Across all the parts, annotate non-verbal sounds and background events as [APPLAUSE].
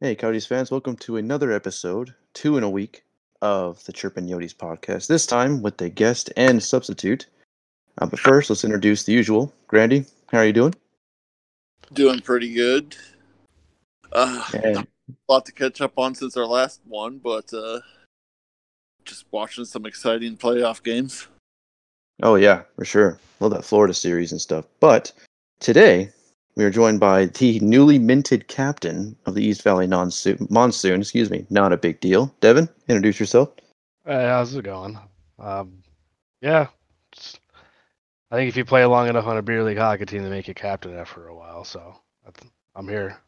Hey, Coyotes fans, welcome to another episode, two in a week, of the Chirpin Yotes podcast. This time with a guest and substitute. Uh, but first, let's introduce the usual. Grandy, how are you doing? Doing pretty good. Uh, And a lot to catch up on since our last one, but uh, just watching some exciting playoff games. oh yeah, for sure. Love that Florida series and stuff. But today we are joined by the newly minted captain of the East Valley Monsoon. Monsoon, excuse me. Not a big deal. Devin, introduce yourself. Hey, how's it going? Um, yeah, I think if you play long enough on a beer league hockey team, they make you captain after a while. So I'm here.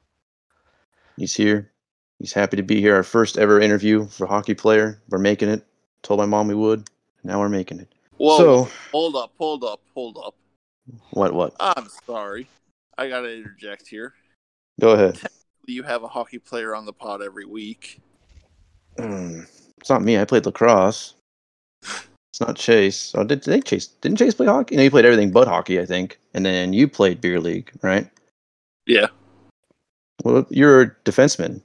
He's here. He's happy to be here. Our first ever interview for hockey player. We're making it. Told my mom we would. Now we're making it. Whoa, So hold up, hold up, hold up. what? What? I'm sorry. I got to interject here. Go ahead. You have a hockey player on the pod every week. Mm, it's not me. I played lacrosse. It's not Chase. Oh, did, did they Chase? Didn't Chase play hockey? No, he played everything but hockey, I think. And then you played beer league, right? Yeah, Well, you're a defenseman,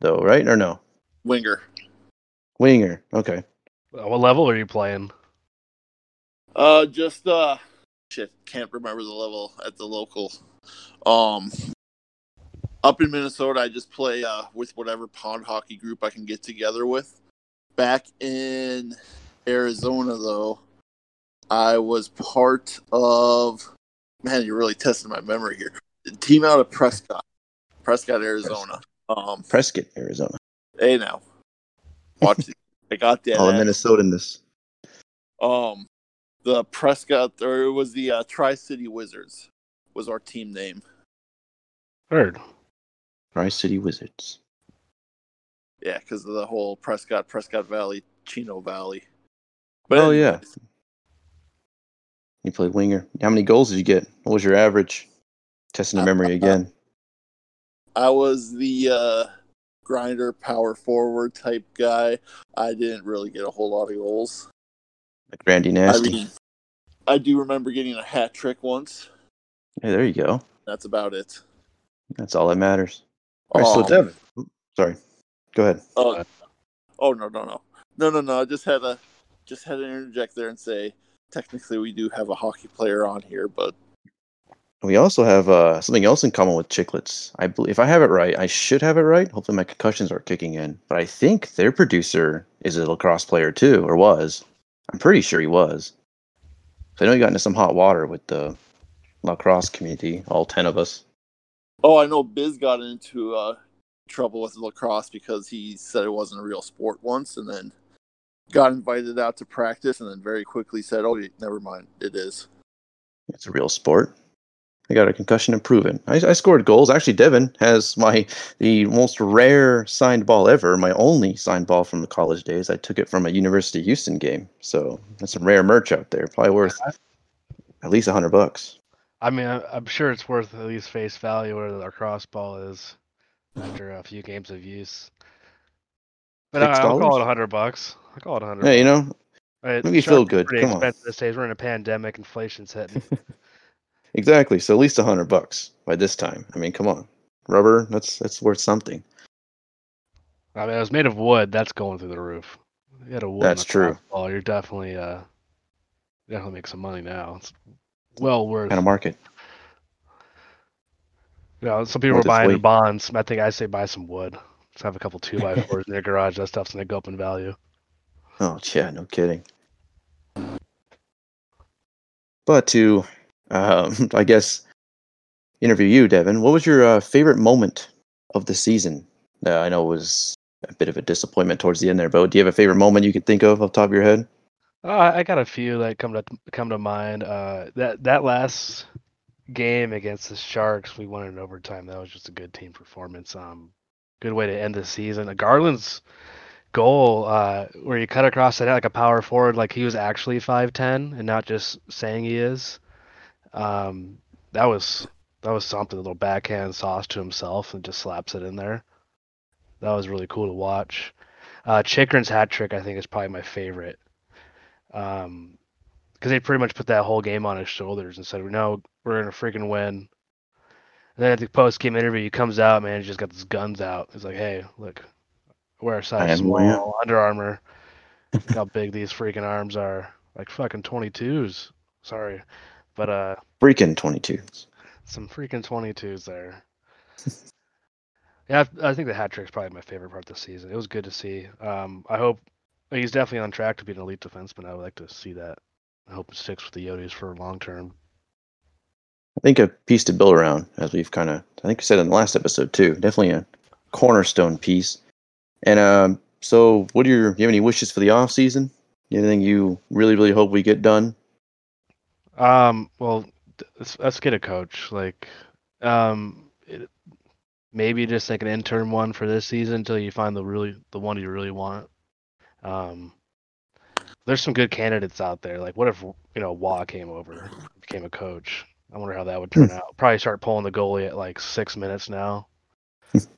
though, right? Or no? winger. Winger. Okay. What level are you playing? Uh, just uh, shit, can't remember the level at the local. Um, up in Minnesota, I just play uh with whatever pond hockey group I can get together with. Back in Arizona, though, I was part of. Man, you're really testing my memory here. The team out of Prescott, Prescott, Arizona. Um, Prescott, Arizona. hey now, watch. I got that. [LAUGHS] All the. Minnesotanness. Um, the Prescott, or it was the uh, Tri City Wizards, was our team name. Third. Tri City Wizards. Yeah, because of the whole Prescott, Prescott Valley, Chino Valley. But Oh, yeah. You played winger. How many goals did you get? What was your average? Testing the memory [LAUGHS] again. I was the uh, grinder, power forward type guy. I didn't really get a whole lot of goals. Like Randy I Nasty. mean, I do remember getting a hat trick once. Hey, there you go. That's about it. That's all that matters. All right, so Um, Devin. Sorry. Go ahead. Oh, oh no, no, no, no, no, no! I just had to, just had to interject there and say, technically, we do have a hockey player on here, but We also have uh, something else in common with Chiclets. I believe, if I have it right, I should have it right. Hopefully, my concussions are kicking in. But I think their producer is a lacrosse player too, or was. I'm pretty sure he was. So I know he got into some hot water with the lacrosse community, all ten of us. oh, I know Biz got into uh, trouble with lacrosse because he said it wasn't a real sport once, and then got invited out to practice, and then very quickly said, "Oh, never mind, it is." It's a real sport. I got a concussion and proven. I, I scored goals. Actually, Devin has my the most rare signed ball ever. My only signed ball from the college days. I took it from a University of Houston game. So that's some rare merch out there. Probably worth at least a hundred bucks. I mean, I- I'm sure it's worth at least face value where our crossball is after a few games of use. But I, I'll call it a hundred bucks. I'll call it a hundred. Yeah, you know, Right, make me feel good. Pretty Come on. these days. We're in a pandemic. Inflation's hitting. [LAUGHS] exactly. So at least a hundred bucks by this time. I mean, come on, rubber. That's that's worth something. I mean, it was made of wood. That's going through the roof. You had a wood. That's true. Oh, you're definitely uh, definitely make some money now. It's well worth. Kind of market. You know, some people worth are its buying weight. bonds. I think I say buy some wood. Just have a couple two by fours in their garage. That stuff's gonna go up in value. [LAUGHS] Oh yeah, no kidding. But to, um, [LAUGHS] I guess, interview you, Devin. What was your uh, favorite moment of the season? Uh, I know it was a bit of a disappointment towards the end there, but do you have a favorite moment you can think of off the top of your head? Uh, I got a few that come to come to mind. Uh, that that last game against the Sharks, we won in overtime. That was just a good team performance. Um, good way to end the season. Garland's goal, uh, where you cut across net like a power forward, like he was actually five ten and not just saying he is. Um, that was that was something. A little backhand sauce to himself and just slaps it in there. That was really cool to watch. Uh, Chychrun's hat trick, I think, is probably my favorite. Um, because they pretty much put that whole game on his shoulders and said, "No, we're gonna freaking win." And then at the post game interview, he comes out, man, he just got his guns out. He's like, "Hey, look, wear a size am who I small Under Armour. [LAUGHS] Look how big these freaking arms are, like fucking 22s. Sorry, but uh, Freaking 22s. some freaking 22s there. [LAUGHS] yeah, I, I think the hat trick's probably my favorite part of the season. It was good to see. Um, I hope he's definitely on track to be an elite defenseman. I would like to see that. I hope it sticks with the Yotes for long term. I think a piece to build around, as we've kind of, I think I said in the last episode too. Definitely a cornerstone piece. And um, so, what are your? Do you have any wishes for the off season? Anything you really, really hope we get done? Um, well, let's, let's get a coach. Like, um, it, maybe just like an intern one for this season until you find the really the one you really want. Um, there's some good candidates out there. Like, what if you know Wah came over, became a coach? I wonder how that would turn [LAUGHS] out. Probably start pulling the goalie at like six minutes now,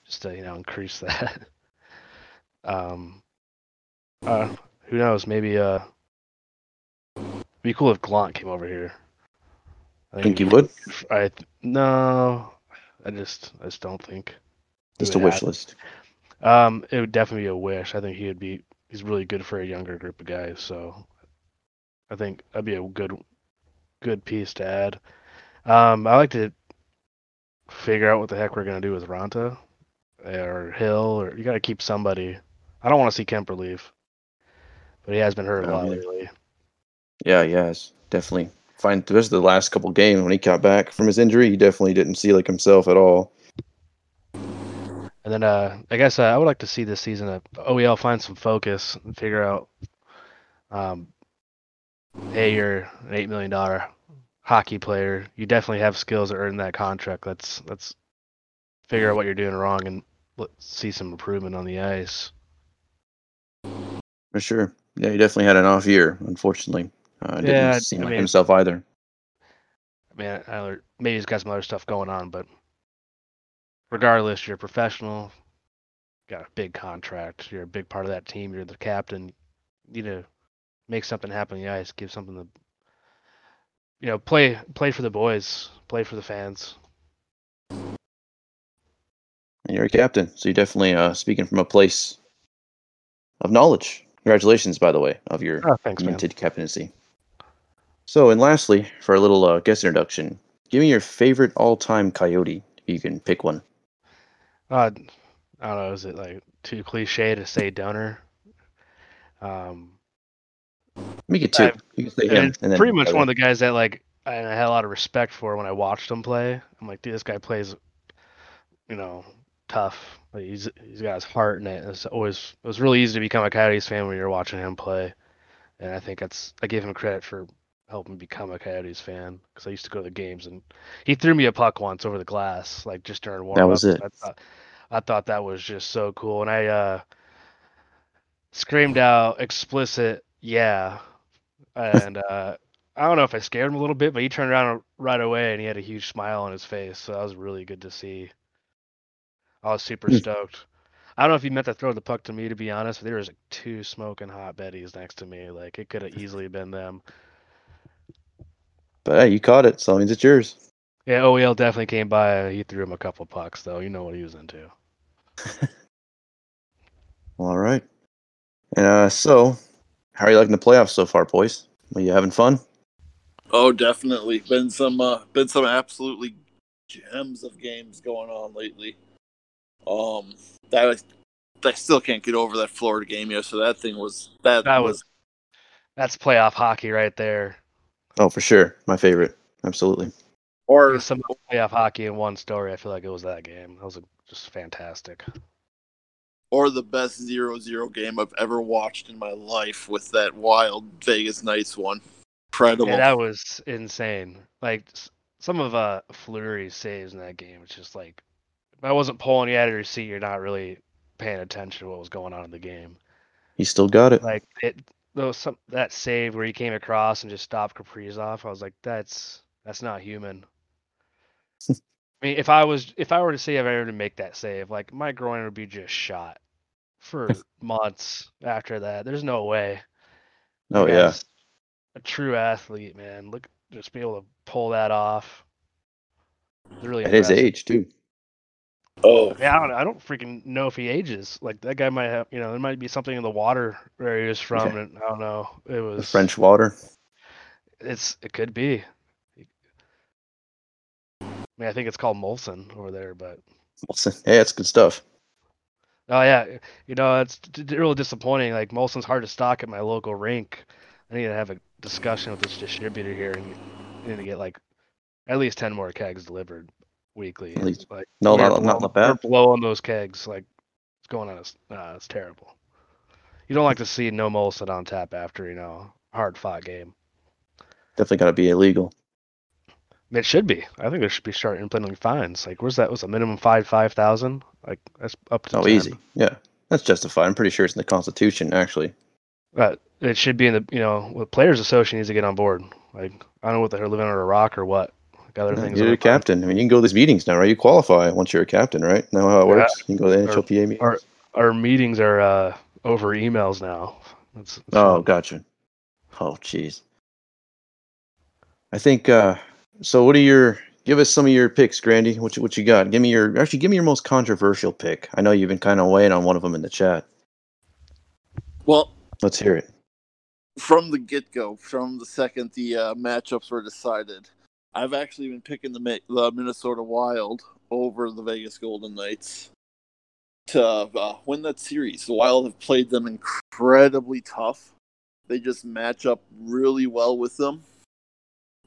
just to you know increase [LAUGHS] that. um, uh, who knows? Maybe uh, be cool if Gallant came over here. I Think you it'd I th- no, I just I just don't think. Just a wish have- list. Um, it would definitely be a wish. I think he would be. He's really good for a younger group of guys. So, I think that'd be a good, good piece to add. Um, I like to figure out what the heck we're gonna do with Raanta or Hill, or you got to keep somebody. I don't want to see Kuemper leave, but he has been hurt a lot either. lately. Yeah, yes, definitely. Rest of the last couple games when he got back from his injury, he definitely didn't see like himself at all. And then uh, I guess uh, I would like to see this season uh, OEL find some focus and figure out, um, hey, you're an eight million dollar hockey player. You definitely have skills to earn that contract. Let's let's figure out what you're doing wrong and let's see some improvement on the ice. For sure. Yeah, he definitely had an off year, unfortunately. Uh, didn't Yeah, seem I like mean- himself either. I mean, I, I- maybe he's got some other stuff going on, but regardless, you're a professional. Got a big contract. You're a big part of that team. You're the captain. You need to make something happen on the ice. Give something to, you know, play play for the boys. Play for the fans. And you're a captain, so you're definitely uh, speaking from a place of knowledge. Congratulations, by the way, of your Oh, thanks, man. minted captaincy. So, and lastly, for a little uh, guest introduction, give me your favorite all-time Coyote. If you can pick one. Uh, I don't know. Is it like too cliche to say Doan? Um, Make it two. I've- You can say him. it's and then pretty much one of the guys that like I, had a lot of respect for when I watched him play. I'm like, dude, this guy plays, you know, tough. Like, he's he's got his heart in it. It's always it was really easy to become a Coyotes fan when you're watching him play, and I think that's I give him credit for helping me become a Coyotes fan because I used to go to the games and he threw me a puck once over the glass like just during warm That was it. I thought, I thought that was just so cool, and I uh screamed out explicit yeah and uh I don't know if I scared him a little bit, but he turned around right away and he had a huge smile on his face. So that was really good to see. I was super Hmm. stoked. I don't know if he meant to throw the puck to me, to be honest, but there was like two smoking hot betties next to me. Like it could have easily been them. But hey, you caught it, so that means it's yours. Yeah, OEL definitely came by. He threw him a couple pucks, though. You know what he was into. [LAUGHS] All right. And uh, so, how are you liking the playoffs so far, boys? Are you having fun? Oh, definitely. Been some uh, been some absolutely gems of games going on lately. Um, that I, I still can't get over that Florida game yesterday. That thing was that, That was was that's playoff hockey right there. Oh, for sure. My favorite. Absolutely. or There's some playoff hockey in one story. I feel like it was that game. That was a, just fantastic. or the best zero zero game I've ever watched in my life with that wild Vegas Knights one. Incredible. Yeah, that was insane. Like some of uh Fleury's saves in that game. It's just like if I wasn't pulling you out of your seat, you're not really paying attention to what was going on in the game. You still got it. Like it, those some that save where he came across and just stopped Kaprizov. I was like, that's that's not human. I mean, if I was if I were to say if I were to make that save, like my groin would be just shot for [LAUGHS] months after that. There's no way. Oh, The yeah. A true athlete, man. Look, just be able to pull that off. They're really At his age too. Oh, Yeah, I don't, I don't freaking know if he ages. Like that guy might have, you know, there might be something in the water where he was from, Okay. and I don't know. It The was French water. It's it could be. I mean, I think it's called Molson over there, but Molson. Hey, that's good stuff. oh yeah, you know it's really disappointing. Like Molson's hard to stock at my local rink. I need to have a discussion with this distributor here and to get like at least ten more kegs delivered weekly. At least- Like No, not, not blow- Labatt. We're blowing those kegs like it's going on. A, uh, it's terrible. You don't like to see no Molson on tap after you know hard fought game. Definitely got to be illegal. It should be. I think there should be start implementing fines. Like, where's that? Was a minimum five five thousand? Like that's up to Oh, 10. easy. Yeah, that's justified. I'm pretty sure it's in the Constitution, actually. But it should be in the you know, the players' association needs to get on board. Like, I don't know what they're living under a rock or what. Like other Yeah, things. You're a the mind. captain. I mean, you can go to these meetings now, right? You qualify once you're a captain, right? Know how it Yeah. works? You can go to the NHLPA meetings. Our our meetings are uh, over emails now. That's, that's Oh, fun. gotcha. Oh, jeez. I think. uh So, what are your? Give us some of your picks, Grandy. What you, what you got? Give me your. Actually, give me your most controversial pick. I know you've been kind of weighing on one of them in the chat. well, Let's hear it. from the get go, from the second the uh, matchups were decided, I've actually been picking the, the Minnesota Wild over the Vegas Golden Knights to uh, win that series. The Wild have played them incredibly tough. They just match up really well with them.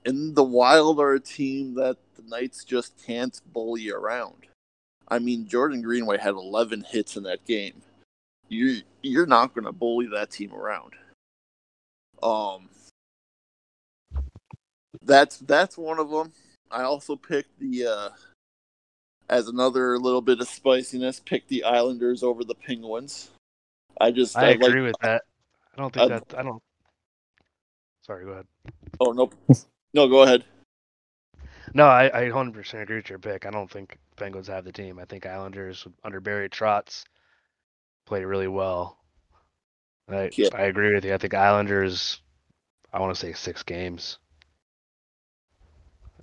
And the Wild are a team that the Knights just can't bully around. I mean, Jordan Greenway had 11 hits in that game. You you're not going to bully that team around. Um, that's that's one of them. I also picked the uh, as another little bit of spiciness. Picked the Islanders over the Penguins. I just I I agree like. with that. I don't think I'd- that. I don't. Sorry, go ahead. Oh no, no, go ahead. No, I, I 100% agree with your pick. I don't think Penguins have the team. I think Islanders under Barry Trotz played really well. I Yeah. I agree with you. I think Islanders. I want to say six games.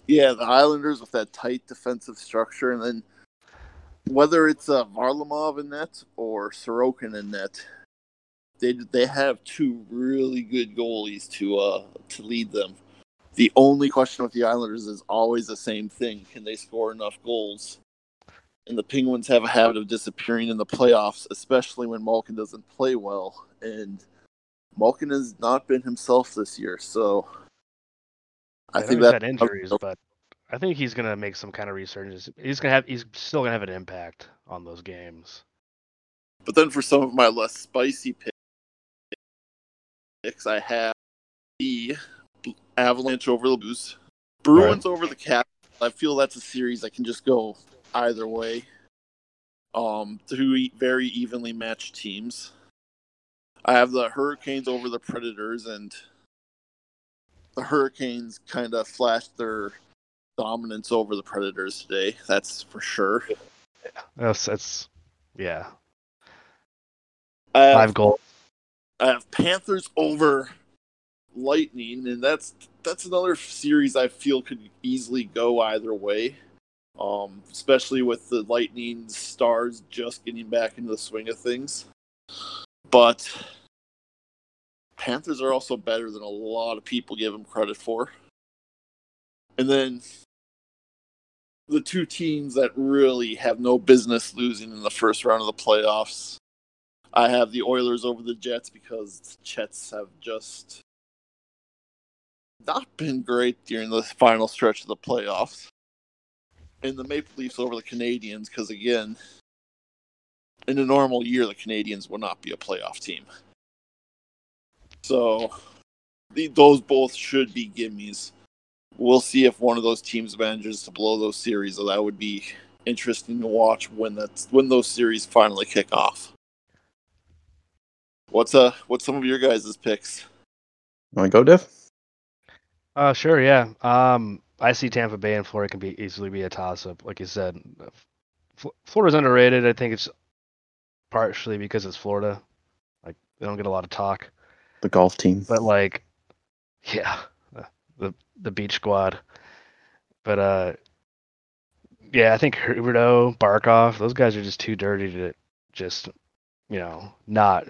Yeah, the Islanders with that tight defensive structure, and then whether it's uh, Varlamov in net or Sorokin in net, they they have two really good goalies to uh to lead them. The only question with the Islanders is always the same thing: can they score enough goals? And the Penguins have a habit of disappearing in the playoffs, especially when Malkin doesn't play well. And Malkin has not been himself this year, so I I think that had injuries, but I think he's gonna make some kind of resurgence. He's gonna have. He's still gonna have an impact on those games. But then for some of my less spicy picks, I have the Avalanche over the Blues, Bruins over the Cap. I feel that's a series that can just go either way. Um, two very evenly matched teams. I have the Hurricanes over the Predators, and the Hurricanes kind of flashed their dominance over the Predators today. That's for sure. That's that's yeah. Have Five goals. I have Panthers over Lightning, and that's that's another series I feel could easily go either way. Um, especially with the Lightning stars just getting back into the swing of things. But Panthers are also better than a lot of people give them credit for. And then the two teams that really have no business losing in the first round of the playoffs I have the Oilers over the Jets because the Jets have just not been great during the final stretch of the playoffs. And the Maple Leafs over the Canadiens because, again, in a normal year, the Canadiens would not be a playoff team. So the, those both should be gimmies. We'll see if one of those teams manages to blow those series. So that would be interesting to watch when that's when those series finally kick off. What's uh what's some of your guys' picks? Want to go, Diff? Uh, sure, yeah. Um, I see Tampa Bay and Florida can be easily be a toss up, like you said. F- Florida's underrated. I think it's partially because it's Florida. Like they don't get a lot of talk, The golf team. but like, yeah, the the beach squad. But uh, Yeah, I think Huberdeau, Barkov, those guys are just too dirty to just, you know, not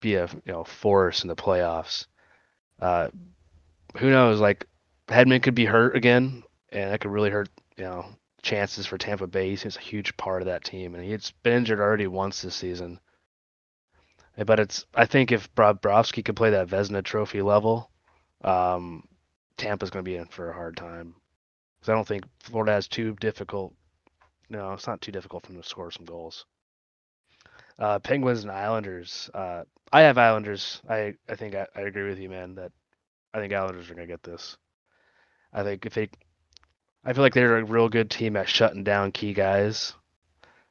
be a you know force in the playoffs. Uh, who knows? Like Hedman could be hurt again, and that could really hurt you know chances for Tampa Bay. He's a huge part of that team, and he's been injured already once this season. But it's I think if Bobrovsky could play that Vezina Trophy level, um, Tampa's going to be in for a hard time. Because I don't think Florida has too difficult. No, it's not too difficult for them to score some goals. Uh, Penguins and Islanders. Uh, I have Islanders. I I think I, I agree with you, man. That I think Islanders are gonna get this. I think if they, I feel like they're a real good team at shutting down key guys.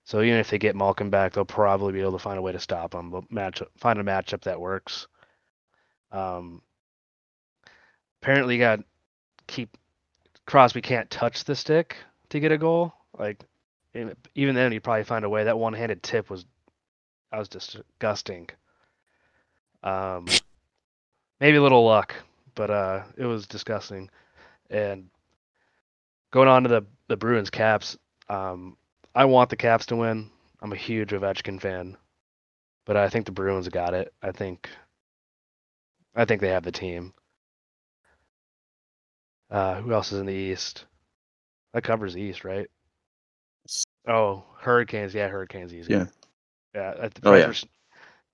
So even if they get Malkin back, they'll probably be able to find a way to stop them. But match find a matchup that works. Um, apparently, you got keep Crosby can't touch the stick to get a goal. Like even then, he'd probably find a way. That one-handed tip was that was disgusting. Um, maybe a little luck, but uh, it was disgusting. And going on to the the Bruins Caps, um, I want the Caps to win. I'm a huge Ovechkin fan, but I think the Bruins got it. I think I think they have the team. Uh, who else is in the East? That covers the East, right? Oh, Hurricanes. Yeah, Hurricanes easy. Yeah. Yeah. At the Oh, yeah.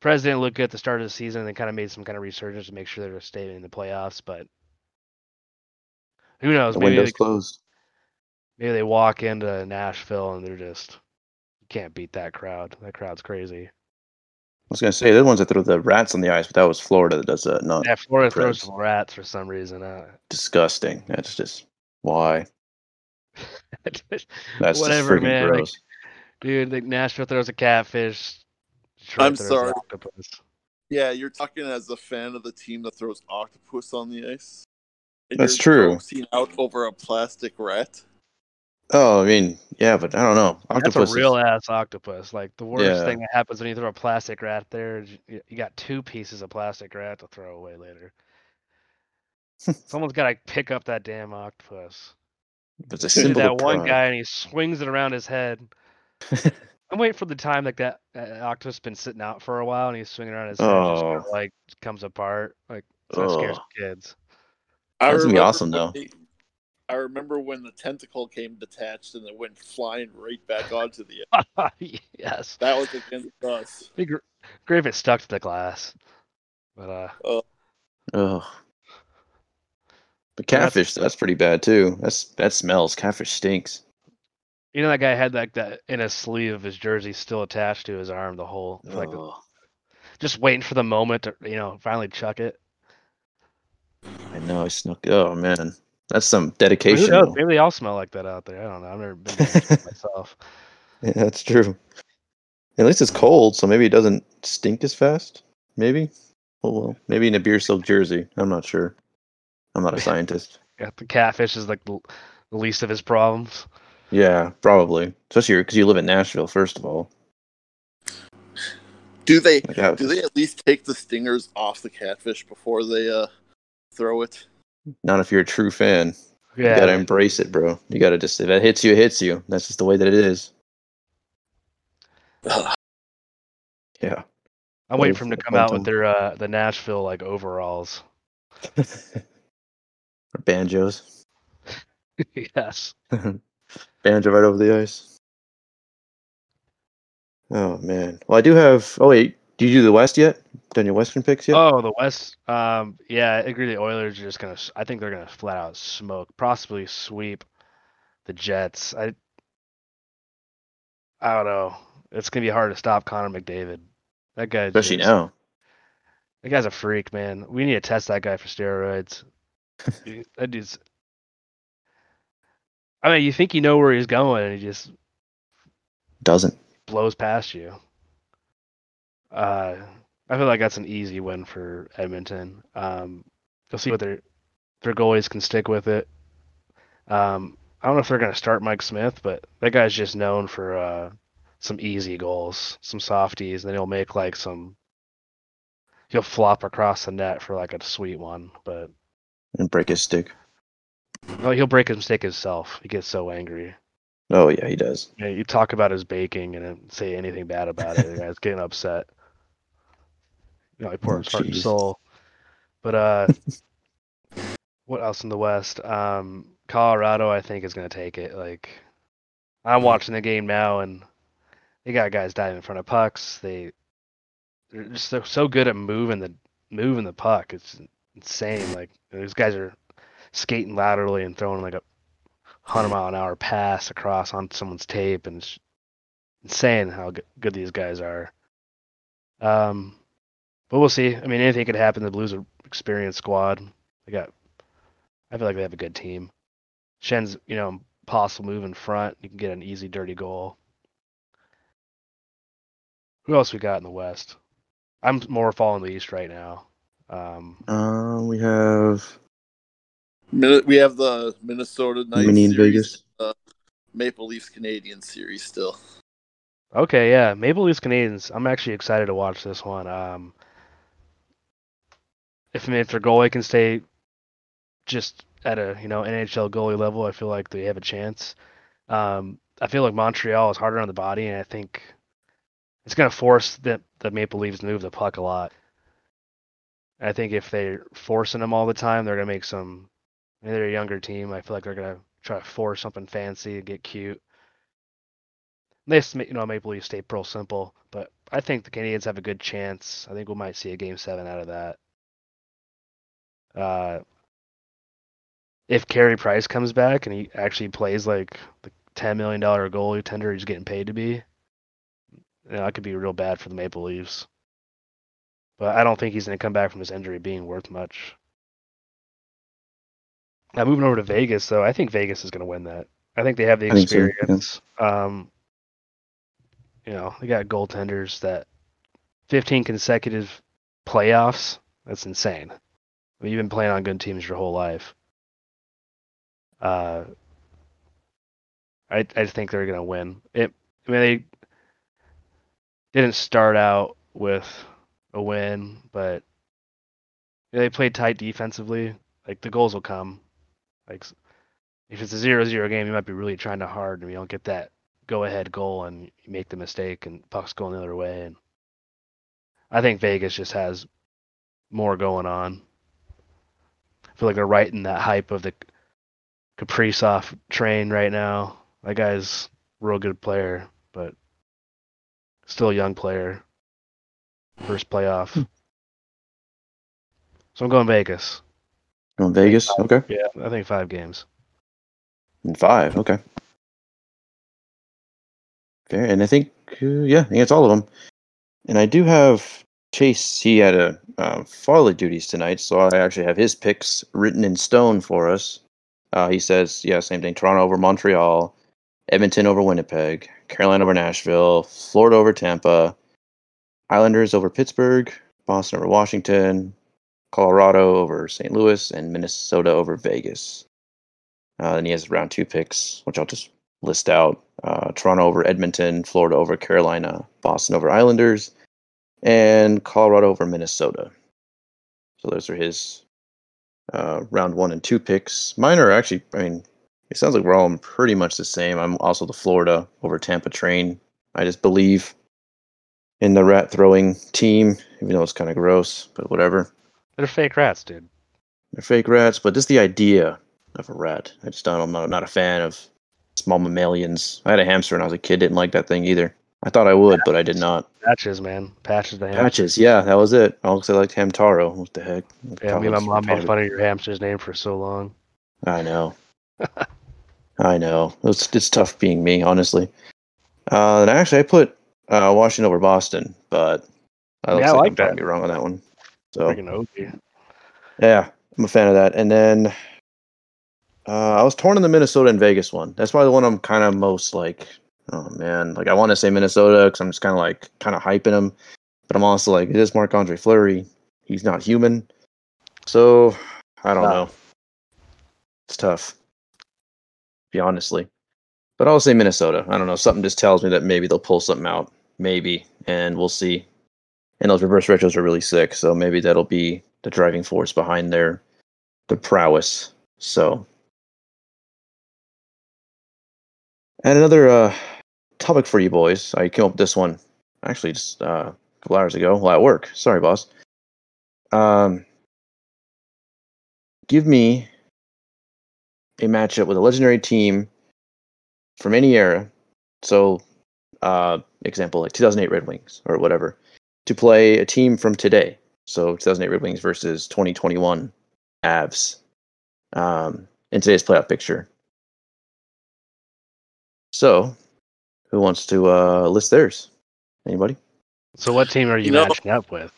President looked good at the start of the season and then kind of made some kind of resurgence to make sure they're staying in the playoffs, but who knows? The Maybe window's they, closed. Maybe they walk into Nashville and they're just you can't beat that crowd. That crowd's crazy. I was gonna say they're the ones that throw the rats on the ice, but that was Florida that does that. Not Yeah, Florida throws Preds. some rats for some reason. Uh, disgusting. That's just why. [LAUGHS] That's Whatever, just freaking man, like, dude, like Nashville throws a catfish. Detroit I'm sorry. Octopus. Yeah, you're talking as a fan of the team that throws octopus on the ice. And That's you're true. Seen out over a plastic rat. Oh, I mean, yeah, but I don't know. Octopus That's a is- real ass octopus. Like the worst Yeah. thing that happens when you throw a plastic rat there, you, you got two pieces of plastic rat to throw away later. [LAUGHS] Someone's got to pick up that damn octopus. it's a symbol that of one pride. guy and he swings it around his head. [LAUGHS] I'm waiting for the time like that uh, octopus been sitting out for a while and he's swinging around his head, just kinda, Oh. like comes apart. Like so that scares kids. I That's gonna be awesome, when though. They- I remember when the tentacle came detached and it went flying right back onto the. [LAUGHS] yes, That was against us. be gr- great if it stuck to the glass. But uh, Oh. But That's- catfish, that's pretty bad too. That's that smells. Catfish stinks. You know that guy had like that in his sleeve of his jersey still attached to his arm the whole for, like the- just waiting for the moment to you know finally chuck it. I know. I snuck. Oh man, that's some But who dedication. knows? Maybe they all smell like that out there. I don't know. I've never been [LAUGHS] myself. Yeah, that's true. At least it's cold, so maybe it doesn't stink as fast. Maybe. Oh well, maybe in a beer silk jersey. I'm not sure. I'm not a scientist. [LAUGHS] Yeah, the catfish is like the, the least of his problems. Yeah, probably. Especially because you live in Nashville, first of all. Do they? Like, how- Do they at least take the stingers off the catfish before they uh throw it? Not if you're a true fan. Yeah, You gotta embrace it, bro. You gotta just if it hits you, it hits you. That's just the way that it is. Yeah. I'm waiting for them to come out with their uh the Nashville like overalls. [LAUGHS] or banjos. [LAUGHS] yes. [LAUGHS] Banjo right over the ice. Oh man. Well, I do have. Oh wait, do you do the West yet? Done your Western picks yet? Oh, the West. Um, yeah, I agree. The Oilers are just gonna. I think they're gonna flat out smoke, possibly sweep the Jets. I. I don't know. It's gonna be hard to stop Connor McDavid. That guy. Especially now. That guy's a freak, man. We need to test that guy for steroids. [LAUGHS] Dude, that dude's. I mean, you think you know where he's going, and he just Doesn't. blows past you. Uh, I feel like that's an easy win for Edmonton. Um, you'll see what their their goalies can stick with it. Um, I don't know if they're going to start Mike Smith, but that guy's just known for uh, some easy goals, some softies, and then he'll make like some. He'll flop across the net for like a sweet one, but And break his stick. well, he'll break his stick himself. He gets so angry. Oh yeah, he does. Yeah, you talk about his baking and say anything bad about it, the guy's getting upset. You know, he pours Oh, his heart and soul. But uh, [LAUGHS] what else in the West? Um, Colorado, I think, is going to take it. Like, I'm watching the game now, and they got guys diving in front of pucks. They they're just so, so good at moving the moving the puck. It's insane. Like these guys are skating laterally and throwing like a hundred mile an hour pass across on someone's tape, and it's insane how good these guys are. Um, but we'll see. I mean, anything could happen. The Blues are experienced squad. They got. I feel like they have a good team. Schenn's, you know, possible move in front. You can get an easy, dirty goal. Who else we got in the West? I'm more following the East right now. Um, Uh, we have Min- We have the Minnesota Knights Mini in series, Vegas. uh, Maple Leafs Canadian series still. okay, yeah, Maple Leafs Canadiens. I'm actually excited to watch this one. Um, if I mean, if their goalie can stay just at a you know NHL goalie level, I feel like they have a chance. Um, I feel like Montreal is harder on the body, and I think it's going to force the the Maple Leafs to move the puck a lot. And I think if they're forcing them all the time, they're going to make some. I mean, they're a younger team. I feel like they're going to try to force something fancy and get cute. They, you know, Maple Leafs stay pro simple, but I think the Canadiens have a good chance. I think we might see a game seven out of that. Uh, if Carey Price comes back and he actually plays like the ten million dollar goalie tender he's getting paid to be, you know, that could be real bad for the Maple Leafs. But I don't think he's going to come back from his injury being worth much. Now moving over to Vegas, though, I think Vegas is going to win that. I think they have the think so, yeah. experience. Um, you know, they got goaltenders that 15 consecutive playoffs. That's insane. Mean, you've been playing on good teams your whole life. Uh, I I think they're gonna win. It. I mean, they didn't start out with a win, but they played tight defensively. Like the goals will come. Like if it's a 0-0 game, you might be really trying to hard, and you don't get that go-ahead goal, and you make the mistake, and puck's going the other way. And I think Vegas just has more going on. I feel like they're right in that hype of the Kaprizov train right now. That guy's real good player, but still a young player. First playoff. So I'm going Vegas. Going Vegas. Okay. Yeah, I think five games. And five. Okay. Fair. And I think, uh, yeah, I think it's all of them. And I do have Chase. He had a uh, duties tonight, so I actually have his picks written in stone for us. Uh, he says, yeah, same thing. Toronto over Montreal, Edmonton over Winnipeg, Carolina over Nashville, Florida over Tampa, Islanders over Pittsburgh, Boston over Washington, Colorado over St. Louis, and Minnesota over Vegas. Uh, then he has round two picks, which I'll just list out: uh, Toronto over Edmonton, Florida over Carolina, Boston over Islanders, and Colorado over Minnesota. So those are his uh, round one and two picks. Mine are actually, I mean, it sounds like we're all pretty much the same. I'm also the Florida over Tampa train. I just believe in the rat throwing team, even though it's kind of gross, but whatever. They're fake rats, dude. They're fake rats, but just the idea of a rat. I just don't. I'm not, not a fan of small mammalians. I had a hamster when I was a kid. Didn't like that thing either. I thought I would, but I did not. Patches, man. Patches the ham. Patches, yeah, that was it. I Also, I liked Hamtaro. What the heck? Yeah, me and my mom made fun of your hamster's name for so long. I know. [LAUGHS] I know. It's it's tough being me, honestly. Uh, and actually, I put uh, Washington over Boston, but I, Yeah, I like I'm probably wrong on that one. So yeah, I'm a fan of that. And then uh, I was torn in the Minnesota and Vegas one. That's probably the one I'm kind of most like. Oh man, like I want to say Minnesota because I'm just kind of like kind of hyping him, but I'm also like, it is Marc Andre Fleury. He's not human, so I don't No. know. It's tough, be honestly. But I'll say Minnesota. I don't know. Something just tells me that maybe they'll pull something out. Maybe, and we'll see. And those reverse retros are really sick, so maybe that'll be the driving force behind their the prowess. So And another uh, topic for you boys. I came up with this one actually just uh, a couple hours ago while at work. Sorry, boss. Um, give me a matchup with a legendary team from any era. So, uh, example like 2008 Red Wings or whatever, to play a team from today. So 2008 Red Wings versus 2021 Avs um, in today's playoff picture. So, who wants to uh, list theirs? Anybody? So what team are you, You know- matching up with?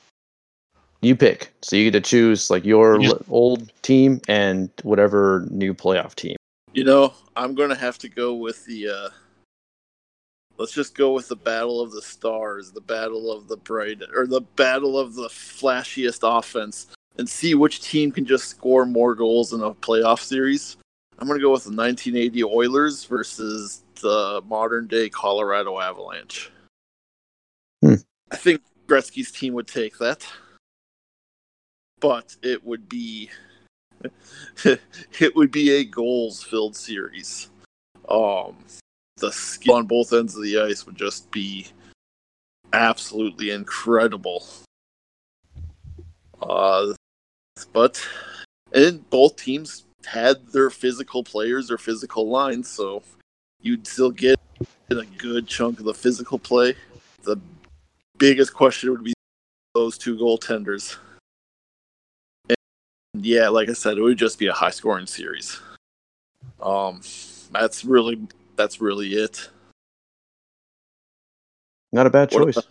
You pick. So you get to choose like your You- old team and whatever new playoff team. You know, I'm gonna have to go with the. uh Let's just go with the battle of the stars, the battle of the bright, or the battle of the flashiest offense, and see which team can just score more goals in a playoff series. I'm gonna go with the 1980 Oilers versus the modern day Colorado Avalanche. Hmm. I think Gretzky's team would take that, but it would be [LAUGHS] it would be a goals filled series. Um, the skill on both ends of the ice would just be absolutely incredible. Uh, but and both teams had their physical players or physical lines, so you'd still get a good chunk of the physical play. The biggest question would be those two goaltenders. And yeah, like I said, it would just be a high scoring series. Um, that's really that's really it. Not a bad What choice. about-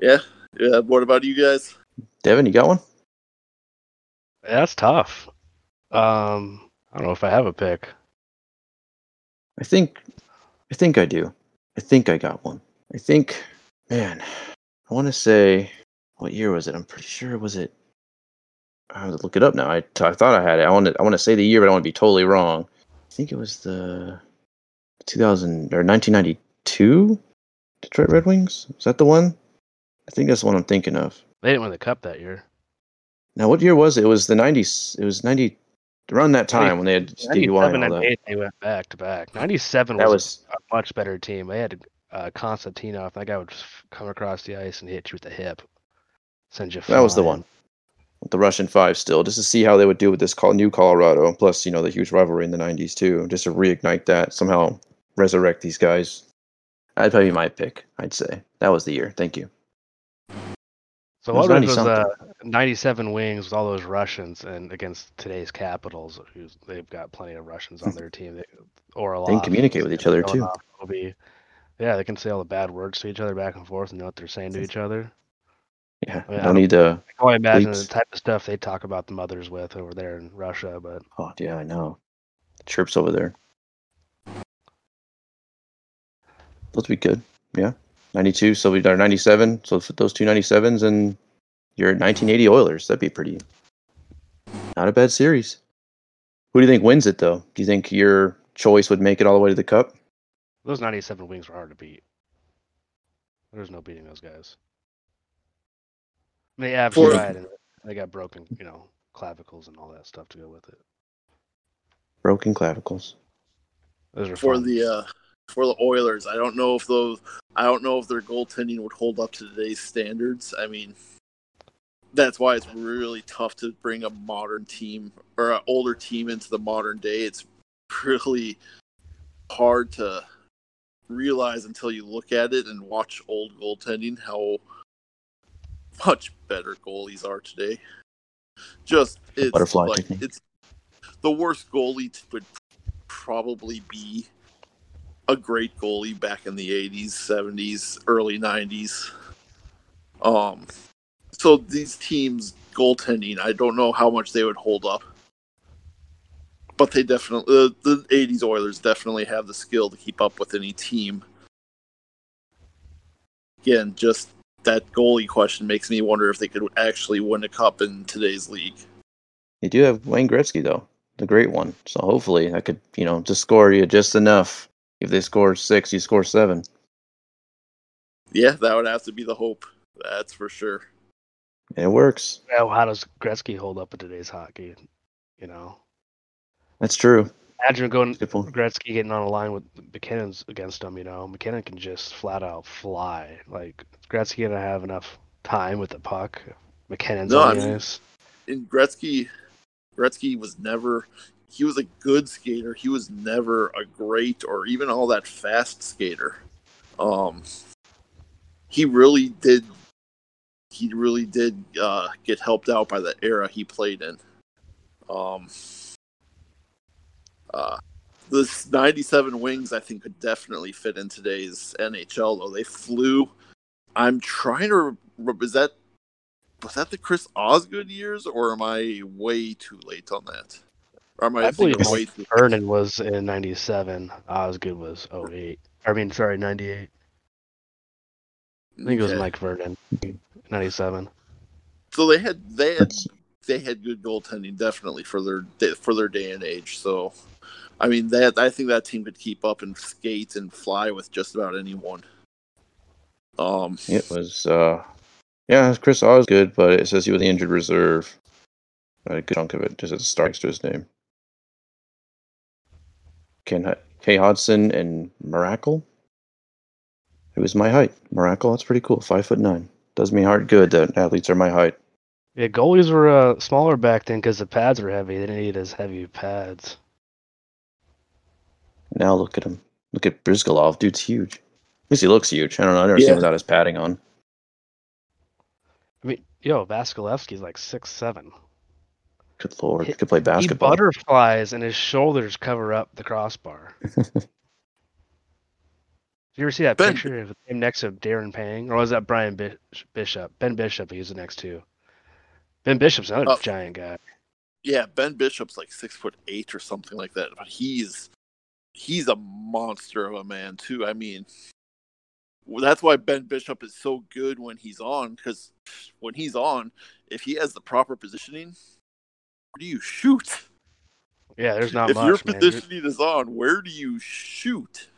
Yeah, yeah. What about you guys? Devin, you got one? That's tough. Um, I don't know if I have a pick. I think I think I do. I think I got one. I think man, I want to say what year was it? I'm pretty sure it was it I have to look it up now. I, t- I thought I had it. I want to I want to say the year but I want to be totally wrong. I think it was the 2000 or 1992 Detroit Red Wings. Is that the one? I think that's the one I'm thinking of. They didn't win the cup that year. Now, what year was it? It was the 90s. It was 90 around that time when they had Stevie Y and 97 all and that. 8, they went back to back. 97 That was, was a much better team. They had uh, Konstantinov. That guy would just come across the ice and hit you with the hip. Send you that was the one. With the Russian five still, just to see how they would do with this call, new Colorado. Plus, you know, the huge rivalry in the 90s too. Just to reignite that, somehow resurrect these guys. That'd probably be my pick, I'd say. That was the year. Thank you. So what was 90 uh, 97 wings with all those Russians and against today's Capitals, who's they've got plenty of Russians on their team. They, Orlov, They can communicate with each other, too. Ovi. Yeah, they can say all the bad words to each other back and forth and know what they're saying to each other. Yeah, I mean, I don't- need to. I can only imagine Bleeps. the type of stuff they talk about the mothers with over there in Russia, but Oh, yeah, I know. Chirps over there. Those would be good. Yeah. 92, so we've done 97. So for those two 97s and your 1980 Oilers, that'd be pretty. Not a bad series. Who do you think wins it, though? Do you think your choice would make it all the way to the cup? those 97 wings were hard to beat. There's no beating those guys. They have For- tried and they got broken, you know, clavicles and all that stuff to go with it. Broken clavicles. Those are for fun. the uh, for the Oilers. I don't know if those I don't know if their goaltending would hold up to today's standards. I mean, that's why it's really tough to bring a modern team or an older team into the modern day. It's really hard to realize until you look at it and watch old goaltending how much better goalies are today. Just it's Butterfly like technique. it's the worst goalie would probably be a great goalie back in the 80s, 70s, early 90s. Um so these teams goaltending, I don't know how much they would hold up. But they definitely uh, the 80s Oilers definitely have the skill to keep up with any team. Again, just that goalie question makes me wonder if they could actually win a cup in today's league. You do have Wayne Gretzky, though, the great one. So hopefully that could, you know, just score you just enough. If they score six, you score seven. Yeah, that would have to be the hope. That's for sure. It works. Well, how does Gretzky hold up in today's hockey? You know, That's true. imagine going Gretzky getting on a line with MacKinnon's against him. You know, MacKinnon can just flat out fly. Like Gretzky gonna have enough time with the puck. MacKinnon's No, on I the mean- ice. And Gretzky, Gretzky was never. He was a good skater. He was never a great or even all that fast skater. Um, he really did. He really did uh, get helped out by the era he played in. Um, uh, this '97 Wings, I think, could definitely fit in today's NHL. Though they flew. I'm trying to. Is that was that the Chris Osgood years, or am I way too late on that? Or am I, I believe thinking way Mike Vernon was in '97. Osgood was 08. I mean, sorry, '98. I think it was Okay. Mike Vernon, '97. So they had they had they had good goaltending definitely for their day- for their day and age. So, I mean that I think that team could keep up and skate and fly with just about anyone. Um, It was, uh, yeah, Chris Osgood, but it says he was the injured reserve. A good chunk of it just as a star next to his name. Ken H- Kay Hodson and Miracle. It was my height. Miracle, that's pretty cool. Five foot nine. Does me heart good that athletes are my height. Yeah, goalies were uh, smaller back then because the pads were heavy. They didn't need as heavy pads. Now look at him. Look at Bryzgalov. Dude's huge. At least he looks huge. I don't know. I've never seen him without his padding on. I mean, yo, Vasilevskiy's like six seven. Good lord. He- He could play basketball. He basketball. butterflies and his shoulders cover up the crossbar. [LAUGHS] Did you ever see that Ben- picture of him next to Darren Pang, or was that Brian Bishop? Ben Bishop, he was the next two. Ben Bishop's another Oh. giant guy. yeah, Ben Bishop's like six foot eight or something like that, but he's he's a monster of a man too. I mean, that's why Ben Bishop is so good when he's on because when he's on, if he has the proper positioning, where do you shoot? Yeah, there's not if much. your man. You're, positioning is on, where do you shoot?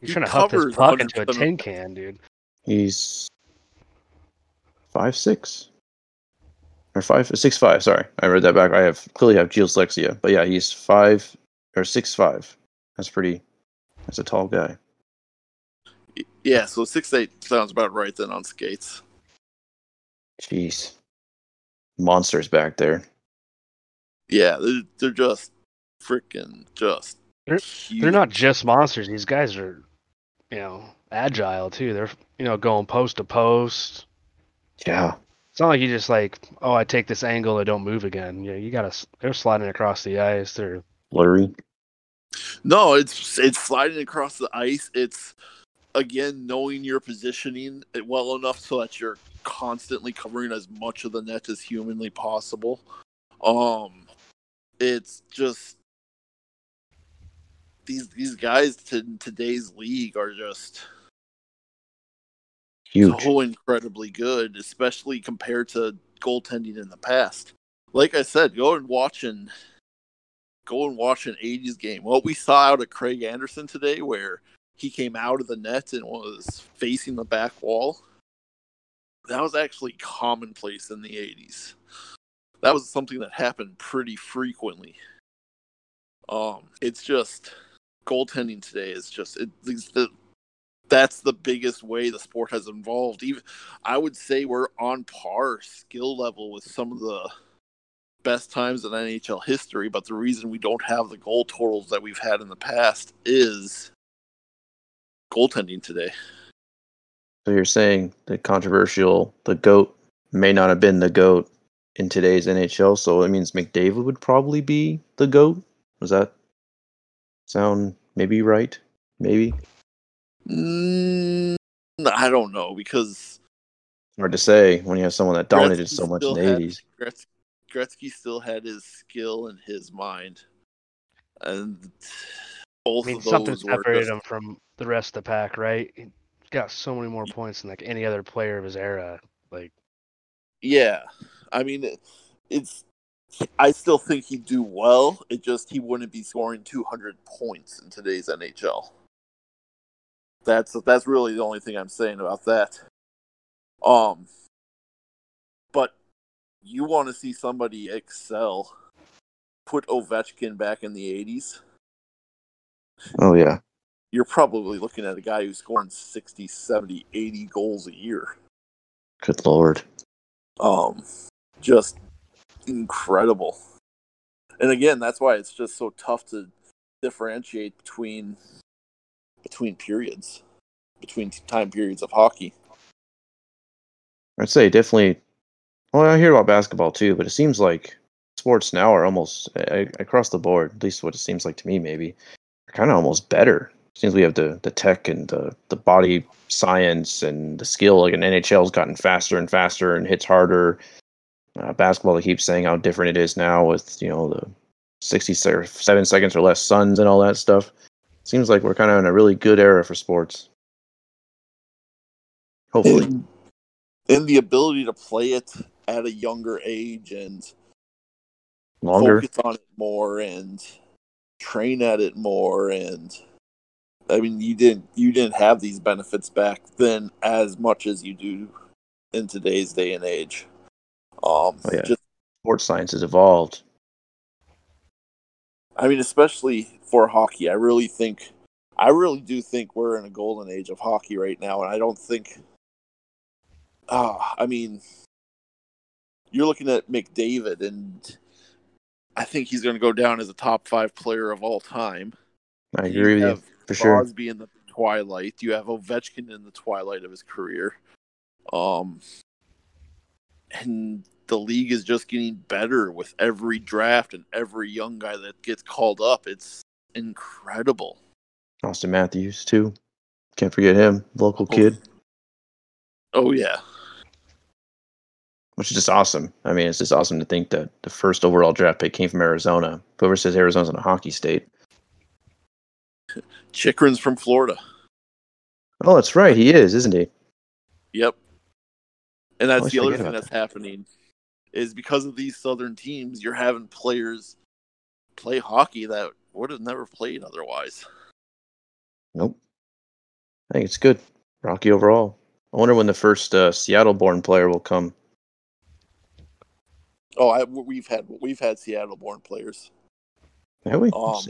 you're he trying to huck this puck into a 100% tin can, dude. He's five six or five six five. Sorry, I read that back. I have clearly have geoslexia, but yeah, he's five or six five. That's pretty. That's a tall guy. Yeah, so six eight sounds about right then on skates. Jeez, monsters back there. Yeah, they're, they're just freaking just. They're- huge. They're not just monsters. These guys are, you know, agile too. They're, you know, going post to post. Yeah, It's not like you just like, oh, I take this angle, I don't move again. Yeah, you gotta. They're sliding across the ice. They're blurry. No, it's it's sliding across the ice. It's again knowing your positioning well enough so that you're constantly covering as much of the net as humanly possible. Um, it's just these these guys to in today's league are just Huge. so incredibly good, especially compared to goaltending in the past. Like I said, go and watch and go and watch an '80s game. What we saw out of Craig Anderson today, where he came out of the net and was facing the back wall, that was actually commonplace in the '80s. That was something that happened pretty frequently. Um, it's just goaltending today is just it, the that's the biggest way the sport has evolved. Even I would say we're on par skill level with some of the best times in NHL history, but the reason we don't have the goal totals that we've had in the past is goaltending today. So you're saying the controversial, the goat may not have been the goat in today's NHL. So it means McDavid would probably be the goat. Does that sound maybe right? Maybe Mm, I don't know because hard to say when you have someone that dominated Gretzky so much in the had- '80s. Gretz- Gretzky still had his skill in his mind, and both I mean, of something those were separated just- him from the rest of the pack, right? He's got so many more points than like any other player of his era. Like, Yeah, I mean, it's. I still think he'd do well. It just he wouldn't be scoring 200 points in today's NHL. That's that's really the only thing I'm saying about that. Um, but you want to see somebody excel put Ovechkin back in the 80s, Oh yeah. you're probably looking at a guy who's scoring 60, 70, 80 goals a year. Good lord. Um, just incredible. And again, that's why it's just so tough to differentiate between between periods, between time periods of hockey. I'd say definitely. Well, I hear about basketball too, but it seems like sports now are almost across the board. At least what it seems like to me, maybe, kind of almost better. Seems we have the the tech and the the body science and the skill. Like an NHL's gotten faster and faster and hits harder. Uh, basketball, they keep saying how different it is now with you know the sixty se- seven seconds or less suns and all that stuff. Seems like we're kind of in a really good era for sports. Hopefully, And, and the ability to play it at a younger age and longer. focus on it more and train at it more and I mean you didn't you didn't have these benefits back then as much as you do in today's day and age. Um Oh, yeah. just Sports science has evolved. I mean especially for hockey, I really think I really do think we're in a golden age of hockey right now and I don't think ah I mean you're looking at McDavid and I think he's going to go down as a top 5 player of all time. I You agree with you for sure. Crosby in the twilight. You have Ovechkin in the twilight of his career. Um, and the league is just getting better with every draft and every young guy that gets called up. It's incredible. Auston Matthews too. Can't forget him, local oh. kid, Oh yeah, which is just awesome. I mean, it's just awesome to think that the first overall draft pick came from Arizona. Whoever says Arizona's in a hockey state. Chychrun's from Florida. Oh, that's right, he is, isn't he? Yep. And that's the other thing that's happening is because of these southern teams, you're having players play hockey that would have never played otherwise. Nope. I think it's good. Rocky overall. I wonder when the first uh, Seattle-born player will come. Oh, I, we've had we've had Seattle-born players. Have we? Um,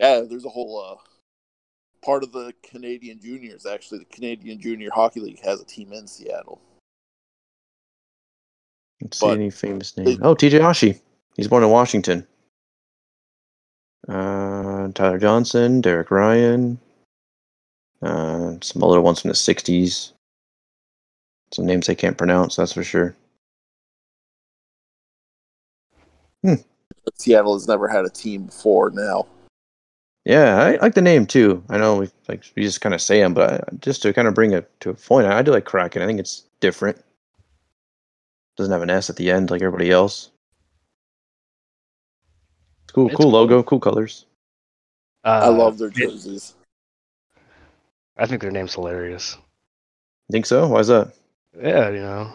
yeah, there's a whole uh, part of the Canadian juniors. Actually, the Canadian Junior Hockey League has a team in Seattle. Let's see any famous they- Oh, TJ Oshie. He's born in Washington. Uh, Tyler Johnson, Derek Ryan, uh, some other ones from the '60s. Some names I can't pronounce, that's for sure. But Seattle has never had a team before. Now, Yeah, I like the name too. I know we like we just kind of say them, but just to kind of bring it to a point, I do like Kraken. I think it's different. Doesn't have an S at the end like everybody else. Cool, It's cool cool. logo, cool colors. Uh, I love their it- jerseys. I think their name's hilarious. Think so? Why is that? Yeah, you know,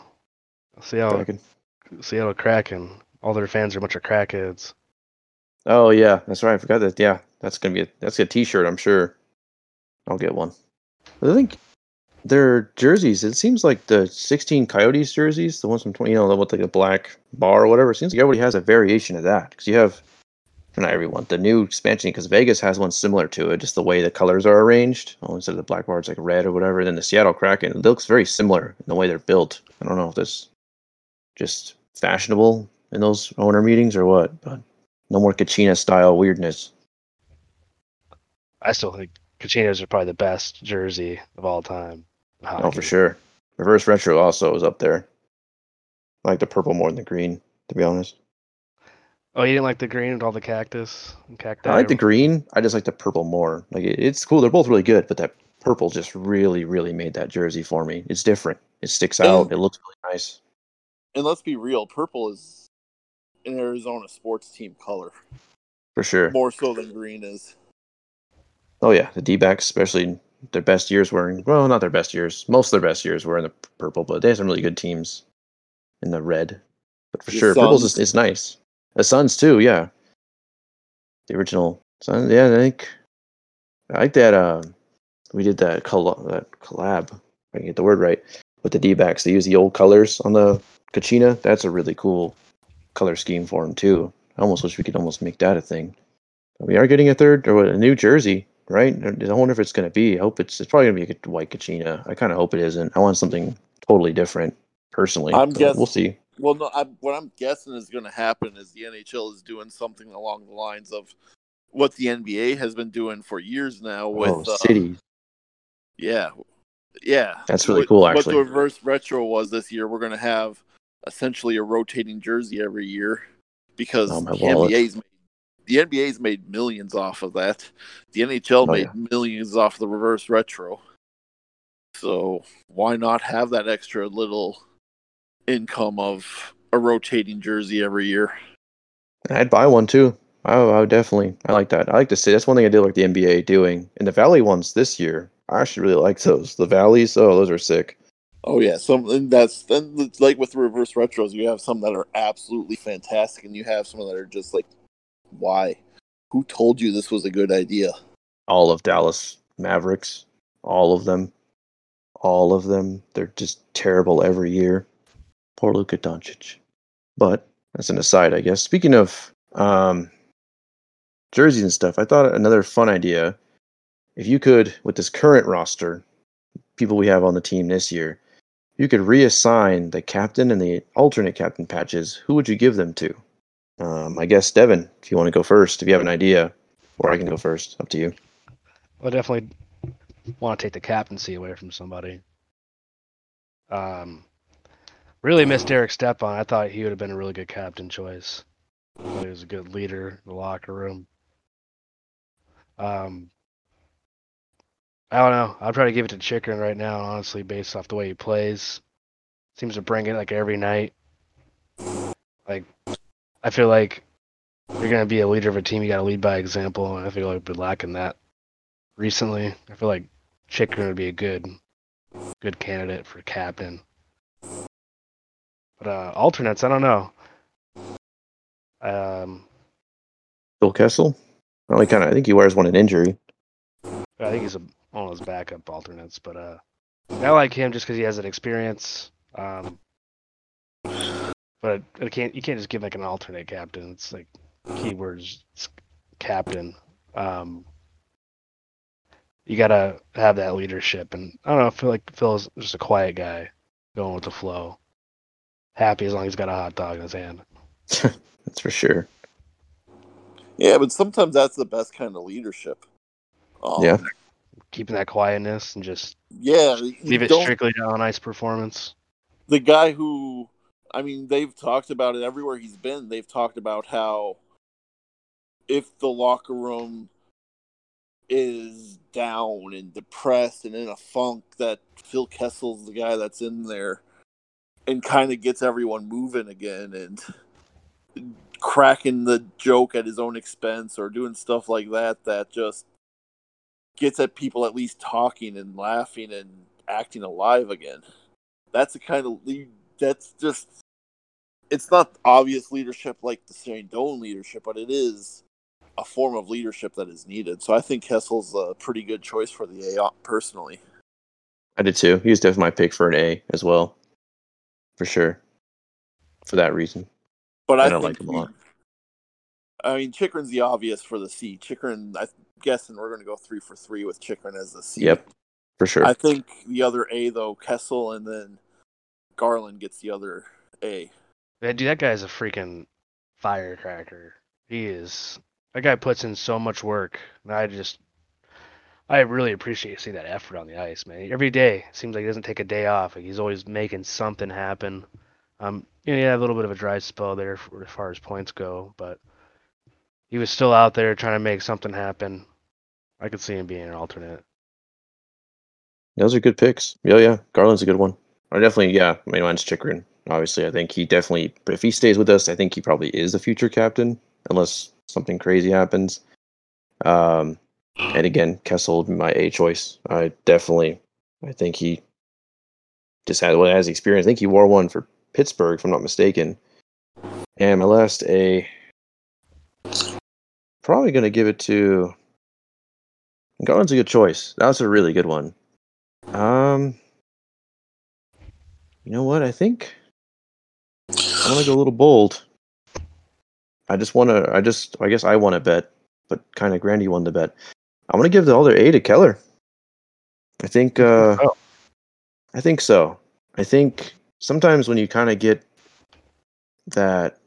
Seattle, Kraken. Seattle Kraken. All their fans are a bunch of crackheads. Oh yeah, that's right. I forgot that. Yeah, that's gonna be a that's a T-shirt. I'm sure. I'll get one. I think their jerseys. It seems like the 16 Coyotes jerseys, the ones from 20, you know, with like a black bar or whatever. It seems like everybody has a variation of that because you have not everyone the new expansion because Vegas has one similar to it, just the way the colors are arranged. Oh, instead of the black bar, it's like red or whatever. Then the Seattle Kraken it looks very similar in the way they're built. I don't know if that's just fashionable in those owner meetings or what, but no more Kachina style weirdness. I still think Kachinas are probably the best jersey of all time. in Oh, for sure. Reverse retro also is up there. I like the purple more than the green, to be honest. Oh, you didn't like the green with all the cactus and cacti? I like the green. I just like the purple more. Like it, it's cool. They're both really good, but that purple just really, really made that jersey for me. It's different. It sticks out. And- It looks really nice. And let's be real, purple is an Arizona sports team color For sure. more so than green is. Oh yeah, the D backs, especially their best years were in well, not their best years. Most of their best years were in the purple, but they had some really good teams in the red. But for The sure, purple's is, it's nice. The Suns too, yeah. The original Suns, yeah. I think I like that. Uh, we did that coll- that collab. If I can get the word right with the D backs. They use the old colors on the Kachina. That's a really cool color scheme for them too. I almost wish we could almost make that a thing. We are getting a third or a new jersey, right? I wonder if it's going to be. I hope it's. It's probably going to be a white Kachina. I kind of hope it isn't. I want something totally different, personally. I'm but guess- We'll see. Well, no, I, what I'm guessing is going to happen is the NHL is doing something along the lines of what the NBA has been doing for years now with oh, uh, cities. Yeah, yeah. That's really What- cool, Actually, What the reverse retro was this year, we're going to have essentially a rotating jersey every year because Oh, the wallet. NBA's made, the NBA's made millions off of that. The NHL Oh, made yeah. millions off the reverse retro. So why not have that extra little income of a rotating jersey every year? I'd buy one too. I, I would definitely. I like that. I like to say that's one thing I did like the NBA doing. And the Valley ones this year, I actually really like those. The Valleys, oh, those are sick. Oh yeah, something that's then like with the reverse retros, you have some that are absolutely fantastic, and you have some that are just like, why? Who told you this was a good idea? All of Dallas Mavericks, all of them, all of them. They're just terrible every year. Poor Luka Doncic. But that's an aside, I guess. Speaking of um, jerseys and stuff, I thought another fun idea. If you could, with this current roster, people we have on the team this year, you could reassign the captain and the alternate captain patches. Who would you give them to? Um, I guess Devin, if you want to go first, if you have an idea, or I can go first. Up to you. I definitely want to take the captaincy away from somebody. Um, really missed Derek Stepan. I thought he would have been a really good captain choice. He was a good leader in the locker room. Um, I don't know. I'll try to give it to Chychrun right now, honestly, based off the way he plays. Seems to bring it like every night. Like, I feel like if you're gonna be a leader of a team, you gotta lead by example, and I feel like we've been lacking that recently. I feel like Chychrun would be a good, good candidate for captain. But uh, alternates, I don't know. Um, Bill Kessel. I only kind of. I think he wears one in injury. I think he's a, one of those backup alternates, but uh, I like him just because he has that experience. Um, but it can't you can't just give like an alternate captain. It's like keywords it's captain. Um, you gotta have that leadership, and I don't know. I feel like Phil's just a quiet guy, going with the flow. Happy as long as he's got a hot dog in his hand. [LAUGHS] That's for sure. Yeah, but sometimes that's the best kind of leadership. Um, Yeah. Keeping that quietness and just yeah. leave it strictly to on ice performance. the guy who I mean, they've talked about it everywhere he's been. They've talked about how if the locker room is down and depressed and in a funk, that Phil Kessel's the guy that's in there and kind of gets everyone moving again and cracking the joke at his own expense or doing stuff like that that just gets at people at least talking and laughing and acting alive again that's the kind of lead that's just it's not obvious leadership like the Shane Doan leadership, but it is a form of leadership that is needed. So I think Kessel's a pretty good choice for the A personally. I did too. He was definitely my pick for an A as well, for sure. For that reason. But I I, don't think like him a lot. I mean, Chychrun's the obvious for the C. Chychrun, I'm guessing we're going to go three for three with Chychrun as the C. Yep, for sure. I think the other A though, Kessel, and then Garland gets the other A. Yeah, dude, that guy's a freaking firecracker. He is. That guy puts in so much work, and I just, I really appreciate seeing that effort on the ice, man. Every day seems like he doesn't take a day off. Like he's always making something happen. Um, you know, he had a little bit of a dry spell there for, as far as points go, but he was still out there trying to make something happen. I could see him being an alternate. Those are good picks. Yeah, yeah. Garland's a good one. I definitely, yeah. I mean, mine's Chychrun. Obviously, I think he definitely. If he stays with us, I think he probably is the future captain, unless something crazy happens. Um, and again, Kessel my A choice. I definitely, I think he just had well, has experience. I think he wore one for Pittsburgh, if I'm not mistaken. And my last A, probably going to give it to. Garland's a good choice. That was a really good one. Um, you know what? I think I'm gonna go a little bold. I just want to. I just. I guess I want to bet, but kind of Grandy won the bet. I'm gonna give the other A to Keller. I think. uh Oh. I think so. I think sometimes when you kind of get that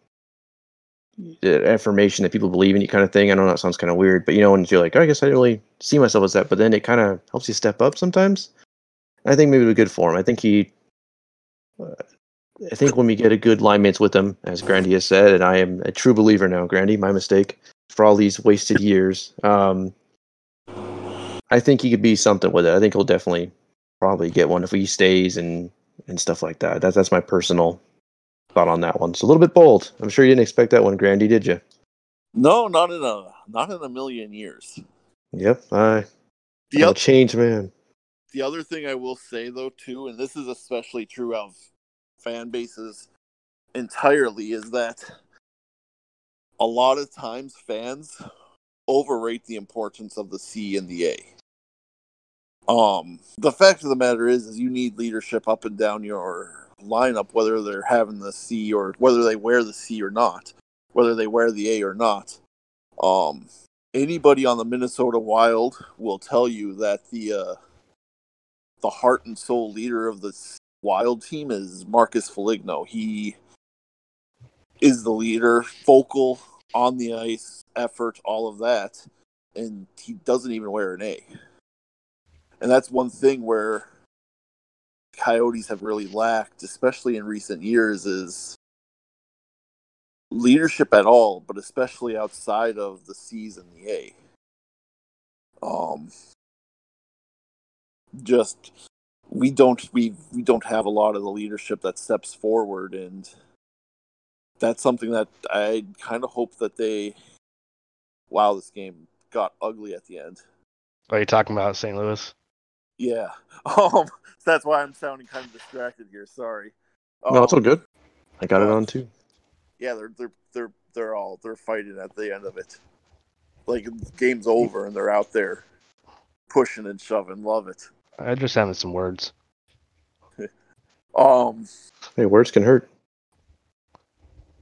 affirmation that people believe in you kind of thing. I know that sounds kind of weird, but you know, when you're like, oh, I guess I didn't really see myself as that, but then it kind of helps you step up sometimes. I think maybe it was good for him. I think he, uh, I think when we get a good line mates with him, as Grandy has said, and I am a true believer now, Grandy, my mistake for all these wasted years. Um, I think he could be something with it. I think he'll definitely probably get one if he stays and and stuff like that. That's that's my personal thought on that one. It's a little bit bold. I'm sure you didn't expect that one, Grandy, did you? No, not in a not in a million years. Yep. I The other change man. the other thing I will say though too, and this is especially true of fan bases entirely, is that a lot of times fans overrate the importance of the C and the A. Um, the fact of the matter is, is you need leadership up and down your lineup, whether they're having the C or whether they wear the C or not, whether they wear the A or not. Um, anybody on the Minnesota Wild will tell you that the uh, the heart and soul leader of the Wild team is Marcus Foligno. He is the leader, focal on the ice, effort, all of that, and he doesn't even wear an A. And that's one thing where Coyotes have really lacked, especially in recent years, is leadership at all, but especially outside of the C's and the A. Um, just we don't we we don't have a lot of the leadership that steps forward, and that's something that I kind of hope that they. Wow, this game got ugly at the end. Are you talking about St. Louis? Yeah, [LAUGHS] um, that's why I'm sounding kind of distracted here. Sorry. No, it's all Um, good. I got it uh, on too. yeah, they're they're they're they're all they're fighting at the end of it. Like game's over and they're out there pushing and shoving. Love it. I just having some words. [LAUGHS] Um, Hey, words can hurt.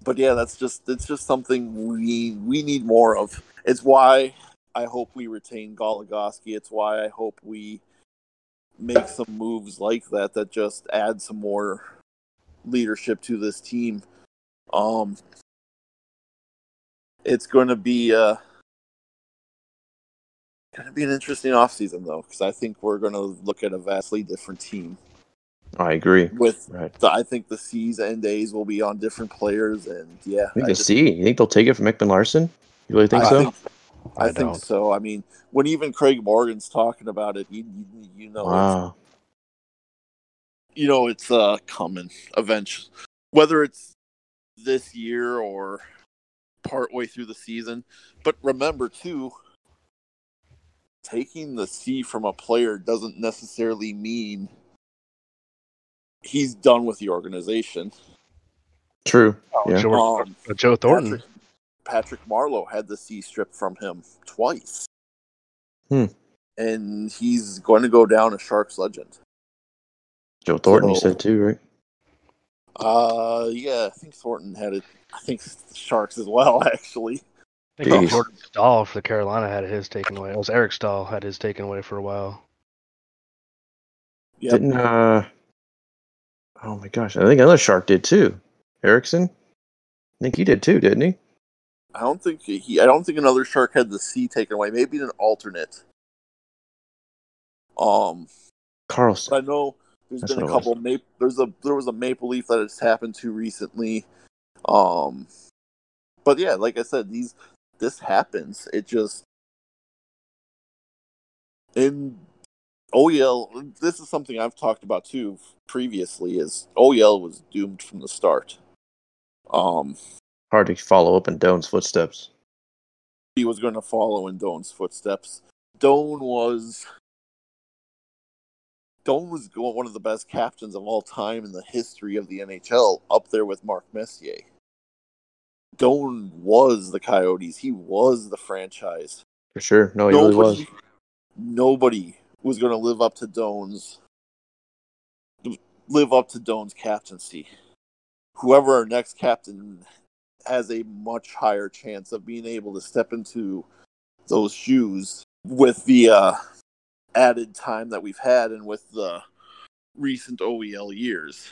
but yeah, that's just it's just something we we need more of. It's why I hope we retain Goligoski. It's why I hope we make some moves like that that just add some more leadership to this team. Um, it's going to be uh going to be an interesting offseason though because I think we're going to look at a vastly different team I agree. with Right. the, I think the C's and A's will be on different players and yeah I think I the just- C. You think they'll take it from Ekman Larsson? You really think I so? think, I, I think don't. so. I mean, when even Craig Morgan's talking about it, you you, you know, it's, wow. you know, it's uh coming eventually. Whether it's this year or partway through the season, but remember too, taking the C from a player doesn't necessarily mean he's done with the organization. True. Oh, Yeah. Joe, Um, uh, Joe Thornton. Patrick, Patrick Marleau had the C stripped from him twice. Hmm. And he's going to go down as Sharks legend. Joe Thornton, you said too, right? Uh, yeah, I think Thornton had it. I think Sharks as well, [LAUGHS] actually. I think Jeez. Jordan Staal for the Carolina had his taken away. It was Eric Staal had his taken away for a while. Yep. Didn't uh Oh my gosh, I think another shark did too. Eriksson? I think he did too, didn't he? I don't think he. I don't think another Shark had the C taken away. Maybe an alternate. Um, Carlson. I know there's That's been a what it was. couple. Maple, there's a there was a Maple Leaf that has happened to recently. Um, but yeah, like I said, these this happens. It just in OEL. This is something I've talked about too previously. Is OEL was doomed from the start. Um, Hard to follow up in Doan's footsteps. he was going to follow in Doan's footsteps. Doan was Doan was one of the best captains of all time in the history of the NHL, up there with Mark Messier. Doan was the Coyotes. He was the franchise. For sure. No, he really was. nobody, nobody was going to live up to Doan's live up to Doan's captaincy. Whoever our next captain has a much higher chance of being able to step into those shoes with the uh, added time that we've had and with the recent OEL years.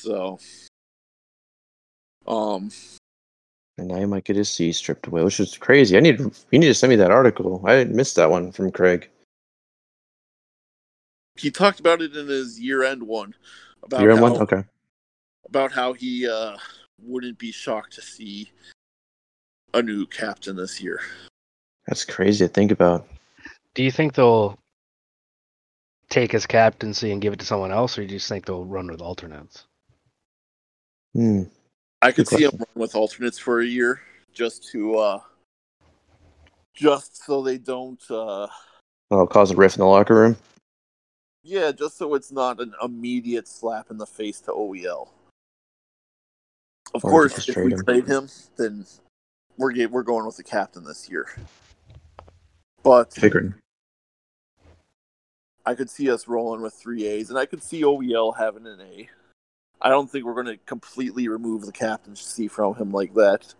So, um, And now he might get his C stripped away, which is crazy. I need you need to send me that article. I missed that one from Craig. he talked about it in his year-end one about in how, one? Okay. about how he uh, wouldn't be shocked to see a new captain this year. That's crazy to think about. Do you think they'll take his captaincy and give it to someone else, or do you just think they'll run with alternates? Hmm. I could see him run with alternates for a year just to uh just so they don't uh Oh, cause a rift in the locker room. yeah, just so it's not an immediate slap in the face to OEL. Of Or course, if we him. trade him, then we're ge- we're going with the captain this year. But Figuring. I could see us rolling with three A's, and I could see OEL having an A. I don't think we're going to completely remove the captaincy from him like that.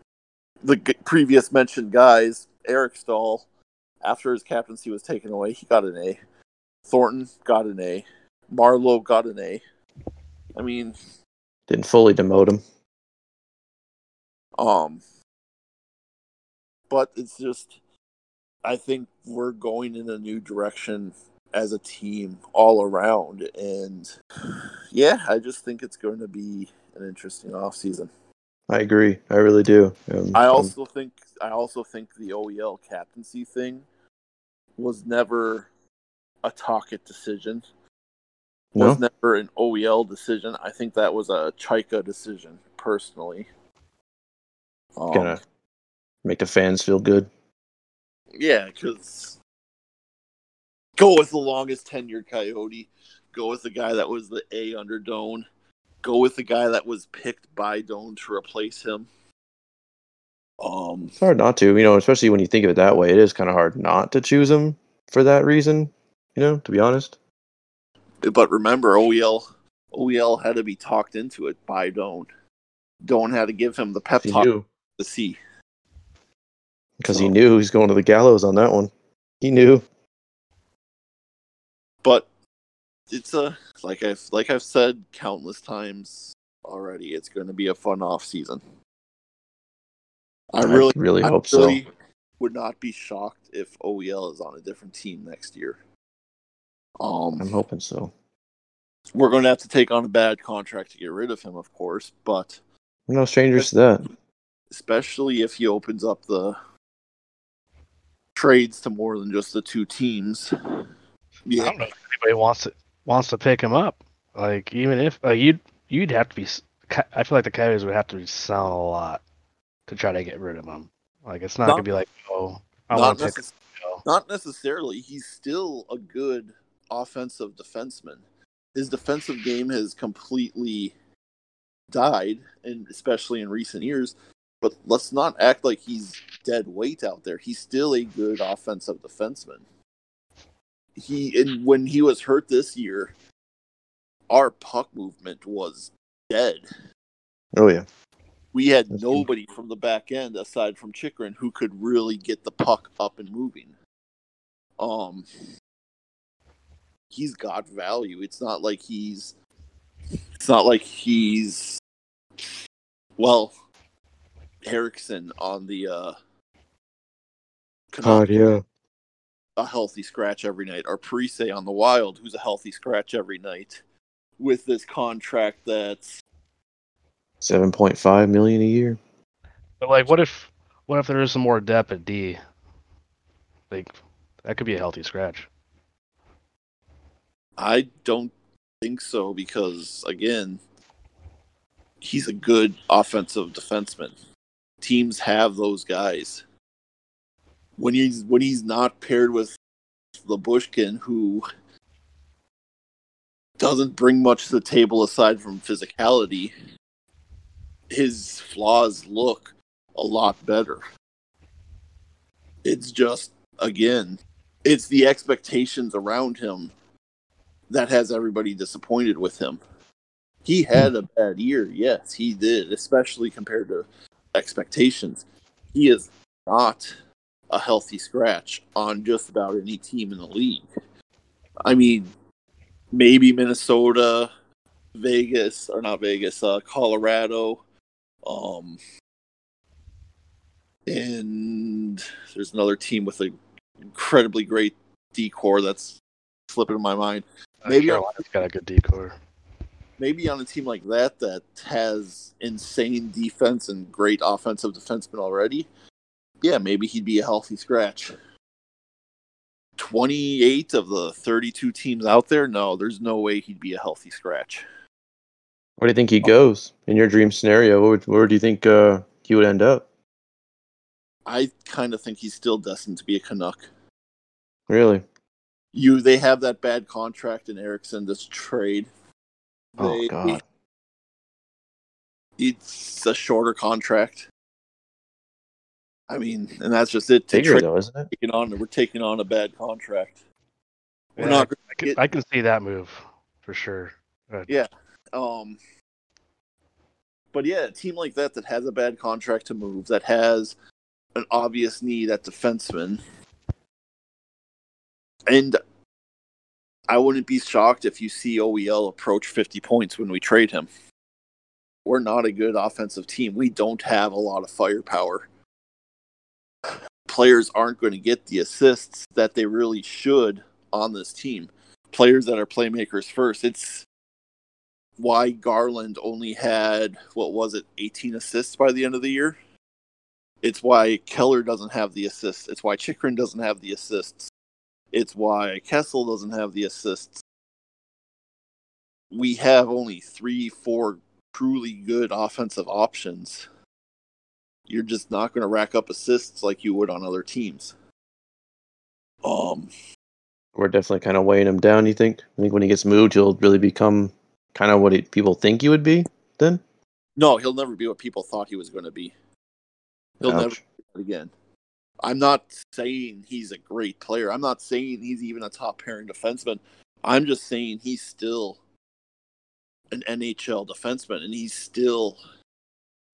The g- previous mentioned guys, Eric Staal, after his captaincy was taken away, he got an A. Thornton got an A. Marleau got an A. I mean, Didn't fully demote him. Um, but it's just, I think we're going in a new direction as a team all around, and yeah, I just think it's going to be an interesting off season. I agree. I really do. Um, I um, also think I also think the OEL captaincy thing was never a Tocchet decision. no. Was never an OEL decision. I think that was a Chayka decision, personally. Um, Gonna make the fans feel good. yeah, because go with the longest tenured Coyote. Go with the guy that was the A under Doan. Go with the guy that was picked by Doan to replace him. Um, It's hard not to, you know, especially when you think of it that way. It is kind of hard not to choose him for that reason. You know, to be honest. but remember, OEL OEL had to be talked into it by Doan. Doan had to give him the pep talk knew sea. because he knew he was going to the gallows on that one. He knew. But it's a like I've like I've said countless times already. It's going to be a fun off season. I really, really I hope so. really would not be shocked if OEL is on a different team next year. Um, I'm hoping so. we're going to have to take on a bad contract to get rid of him, of course, but no strangers to that. Especially if he opens up the trades to more than just the two teams. Yeah. I don't know if anybody wants to wants to pick him up. Like even if uh, you'd you'd have to be. I feel like the Coyotes would have to be selling a lot to try to get rid of him. Like it's not, Not- gonna be like oh I not, want to necess- not necessarily. He's still a good offensive defenseman. His defensive game has completely died, and especially in recent years. But let's not act like he's dead weight out there. He's still a good offensive defenseman. He and when he was hurt this year, our puck movement was dead. Oh yeah. We had That's nobody from the back end aside from Chychrun who could really get the puck up and moving. Um, he's got value. It's not like he's. It's not like he's. Well, Eriksson on the uh, Canucks, yeah. a healthy scratch every night, or Parise on the Wild, who's a healthy scratch every night, with this contract that's Seven point five million a year. But like, what if what if there is some more depth at D? Like that could be a healthy scratch. I don't think so because again, he's a good offensive defenseman. Teams have those guys. When he's when he's not paired with Lyubushkin, who doesn't bring much to the table aside from physicality, his flaws look a lot better. It's just again, it's the expectations around him that has everybody disappointed with him. He had hmm. a bad year, yes, he did, especially compared to expectations. He is not a healthy scratch on just about any team in the league. I mean, maybe Minnesota, Vegas, or not Vegas, uh, Colorado, um, and there's another team with an incredibly great decor that's slipping in my mind. Maybe Carolina's got a good decor. Maybe on a team like that that has insane defense and great offensive defensemen already, yeah, maybe he'd be a healthy scratch. 28 of the 32 teams out there, no, there's no way he'd be a healthy scratch. Where do you think he goes in your dream scenario? Where, where do you think uh, he would end up? I kind of think he's still destined to be a Canuck. Really? You, they have that bad contract in Eriksson this trade. Oh God. It's a shorter contract. I mean, and that's just it. To Bigger trade though, isn't it? taking on, we're taking on a bad contract. We're Yeah, not I can, get- I can see that move for sure. Yeah. Um, but yeah, a team like that that has a bad contract to move, that has an obvious need at defenseman, and I wouldn't be shocked if you see OEL approach 50 points when we trade him. We're not a good offensive team. We don't have a lot of firepower. Players aren't going to get the assists that they really should on this team. Players that are playmakers first. It's why Garland only had what was it, 18 assists by the end of the year. It's why Keller doesn't have the assists. It's why Chychrun doesn't have the assists. It's why Kessel doesn't have the assists. We have only three, four truly good offensive options. You're just not going to rack up assists like you would on other teams. Um, We're definitely kind of weighing him down. You think? I think when he gets moved, he'll really become kind of what he, people think he would be. Then, no, he'll never be what people thought he was going to be. He'll never Ouch. do again. I'm not saying he's a great player. I'm not saying he's even a top pairing defenseman. I'm just saying he's still an NHL defenseman, and he's still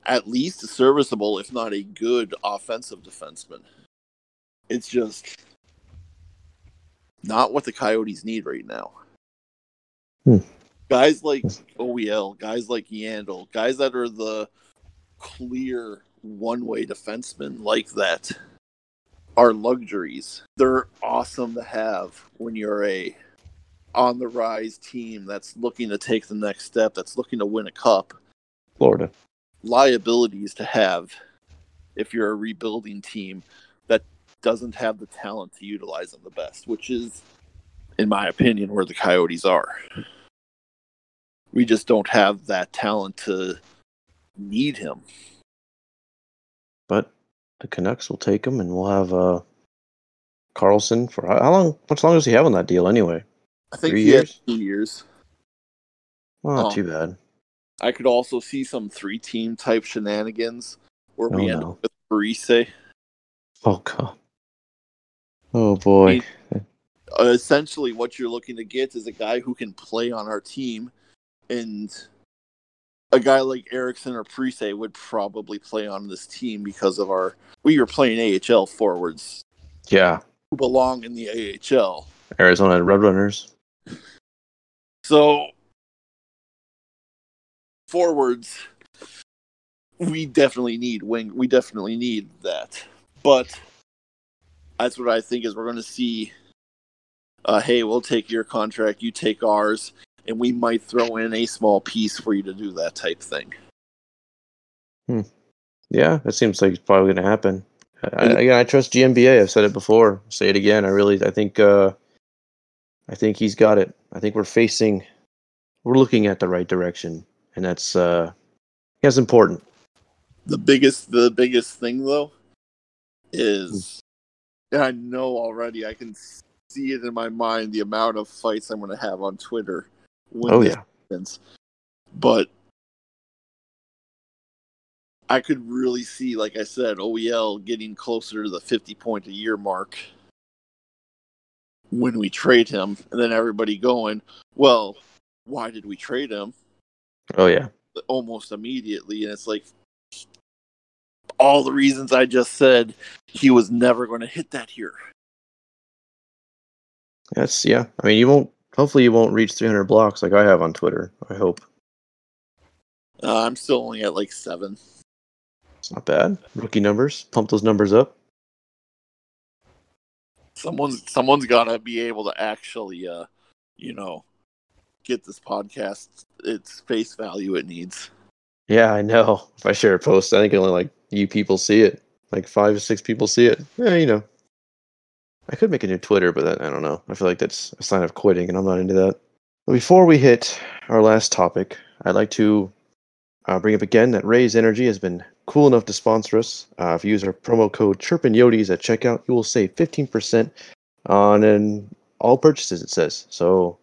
at least a serviceable, if not a good offensive defenseman. It's just not what the Coyotes need right now. Hmm. Guys like OEL, guys like Yandle, guys that are the clear one-way defensemen like that are luxuries. They're awesome to have when you're a on the rise team that's looking to take the next step, that's looking to win a cup. Florida. Liabilities to have if you're a rebuilding team that doesn't have the talent to utilize them the best, which is, in my opinion, where the Coyotes are. We just don't have that talent to need him. The Canucks will take him, and we'll have uh, Carlson for how, long? How much longer does he have on that deal anyway? I think Three he years? two years. Well, not Oh. too bad. I could also see some three team type shenanigans where we Oh, end no. up with Parise. Oh god. Oh boy. Essentially, what you're looking to get is a guy who can play on our team, and a guy like Eriksson or Parise would probably play on this team because of our. We were playing AHL forwards Yeah. who belong in the AHL. Arizona Roadrunners. So, forwards, we definitely need wing. We definitely need that. But that's what I think is we're going to see. Uh, hey, we'll take your contract, you take ours, and we might throw in a small piece for you to do that type thing. Yeah, that seems like it's probably going to happen. I, I- again, I trust GMBA. I've said it before. Say it again. I really, I think, uh, I think he's got it. I think we're facing, we're looking at the right direction, and that's, uh, that's important. The biggest, the biggest thing though, is, and I know already. I can see it in my mind the amount of fights I'm going to have on Twitter when Oh yeah, happens. But I could really see, like I said, OEL getting closer to the 50 point a year mark when we trade him, and then everybody going, well, why did we trade him? Oh yeah. almost immediately, and it's like all the reasons I just said. He was never going to hit that here. That's yeah. I mean, you won't. Hopefully, you won't reach 300 blocks like I have on Twitter. I hope Uh, I'm still only at like seven. it's not bad. Rookie numbers. Pump those numbers up. Someone's someone's got to be able to actually, uh, you know, get this podcast its face value it needs. Yeah, I know. If I share a post, I think only like you people see it. Like five or six people see it. Yeah, you know. I could make a new Twitter, but that, I don't know. I feel like that's a sign of quitting, and I'm not into that. But before we hit our last topic, I'd like to uh, bring up again that Raise Energy has been cool enough to sponsor us. Uh, if you use our promo code ChirpinYotes at checkout, you will save 15% on an, all purchases, it says. So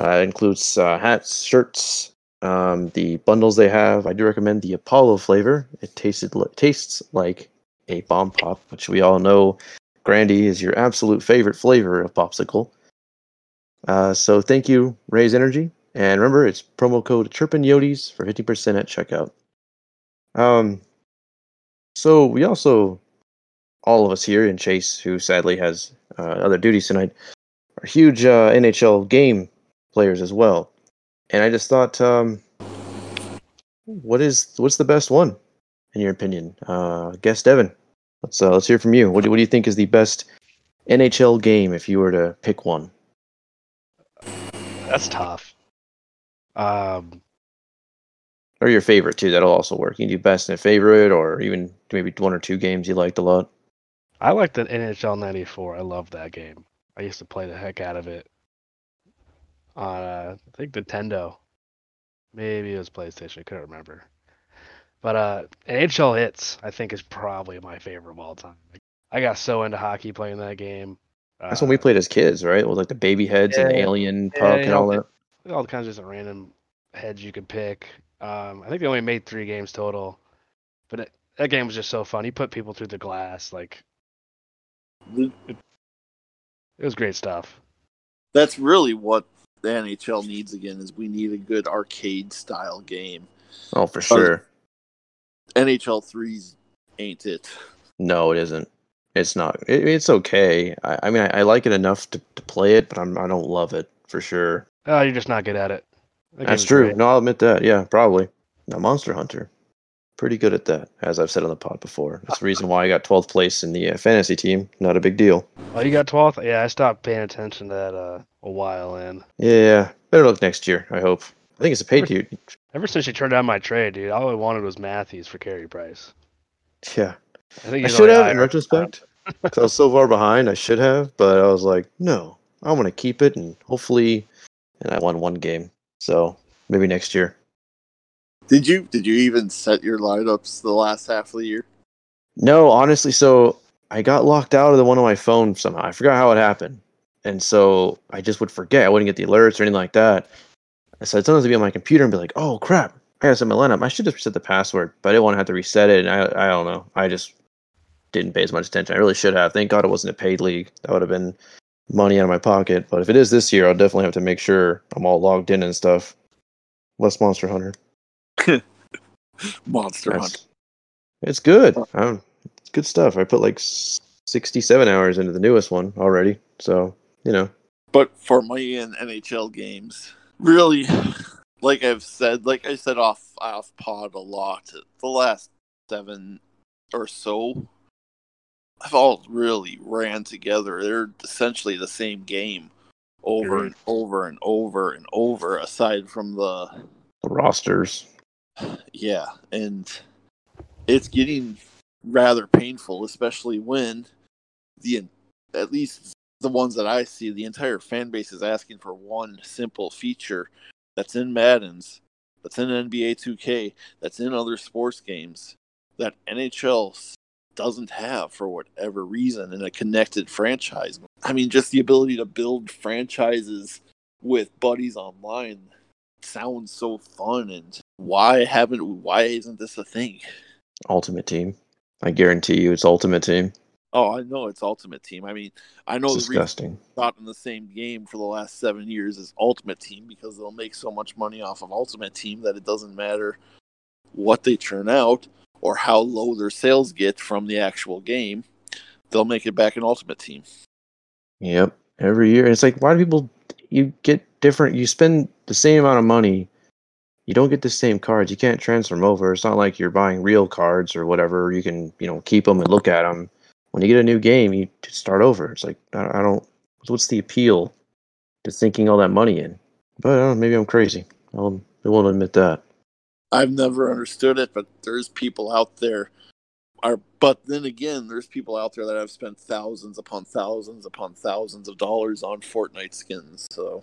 uh, includes uh, hats, shirts, um, the bundles they have. I do recommend the Apollo flavor. It tasted tastes like a bomb pop, which we all know Grandy is your absolute favorite flavor of popsicle. Uh, so thank you, Raise Energy, and remember it's promo code Chirpin Yotes for fifty percent at checkout. Um, so we also, all of us here, and Chase, who sadly has uh, other duties tonight, are huge uh, NHL game players as well. And I just thought, um, what is what's the best one in your opinion? Uh, guess Devin. Let's uh, let's hear from you. What do, what do you think is the best NHL game if you were to pick one? That's tough. Um, Or your favorite too? That'll also work. You can do best and favorite, or even maybe one or two games you liked a lot. I like the NHL '94. I love that game. I used to play the heck out of it on uh, I think Nintendo. Maybe it was PlayStation. I couldn't remember. But uh, NHL Hitz, I think, is probably my favorite of all time. I got so into hockey playing that game. That's when we Uh, played as kids, right? With like the baby heads and Yeah. alien Yeah, puck you and all know, that. all kinds of just random heads you could pick. Um, I think they only made three games total, but it, that game was just so fun. You put people through the glass, like The- it was great stuff. That's really what the NHL needs again. Is we need a good arcade style game. Oh, for sure. NHL threes ain't it. No, it isn't. It's not. It, it's okay. I, I mean, I, I like it enough to, to play it, but I'm I don't love it for sure. Oh, you're just not good at it. That That's true. great. No, I'll admit that. Yeah, probably. Now, Monster Hunter, pretty good at that, as I've said on the pod before. That's the reason why I got 12th place in the uh, fantasy team. Not a big deal. Oh, you got 12th? Yeah, I stopped paying attention to that uh, a while in. Yeah, better luck next year. I hope. I think it's a paid dude. Ever since you turned down my trade, dude, all I wanted was Matthews for Carey Price. Yeah, I think I should have higher. in retrospect. [LAUGHS] 'cause I was so far behind. I should have, but I was like, no, I want to keep it, and hopefully, and I won one game. So maybe next year. Did you did you even set your lineups the last half of the year? No, honestly, so I got locked out of the one on my phone somehow. I forgot how it happened. And so I just would forget. I wouldn't get the alerts or anything like that. So I'd sometimes be on my computer and be like, oh crap, I gotta set my lineup. I should have set the password, but I didn't want to have to reset it. And I, I don't know. I just didn't pay as much attention. I really should have. Thank God it wasn't a paid league. That would have been money out of my pocket. But if it is this year, I'll definitely have to make sure I'm all logged in and stuff. Less Monster Hunter. [LAUGHS] Monster Hunter. It's good. Um, it's good stuff. I put like 67 hours into the newest one already. So, you know, But for me in NHL games, really, [SIGHS] like I've said, like I said off off pod a lot, the last seven or so, have all really ran together. They're essentially the same game over and over and over and over. Aside from the the rosters. yeah, and it's getting rather painful, especially when the at least the ones that I see, the entire fan base is asking for one simple feature that's in Madden's, that's in NBA 2K, that's in other sports games that NHL doesn't have for whatever reason in a connected franchise. I mean, just the ability to build franchises with buddies online sounds so fun and why haven't why isn't this a thing Ultimate Team. I guarantee you it's Ultimate Team. Oh, I know it's Ultimate Team. I mean, I know It's the reason disgusting. not in the same game for the last seven years is Ultimate Team because they'll make so much money off of Ultimate Team that it doesn't matter what they churn out or how low their sales get from the actual game. They'll make it back in Ultimate Team. Yep. Every year. It's like, why do people, you get different, you spend the same amount of money. You don't get the same cards. You can't transfer them over. It's not like you're buying real cards or whatever. You can, you know, keep them and look at them. When you get a new game, you start over. It's like, I, I don't, what's the appeal to sinking all that money in? But I don't know, maybe I'm crazy. I'll, I won't admit that. I've never understood it, but there's people out there are but then again, there's people out there that have spent thousands upon thousands upon thousands of dollars on Fortnite skins. So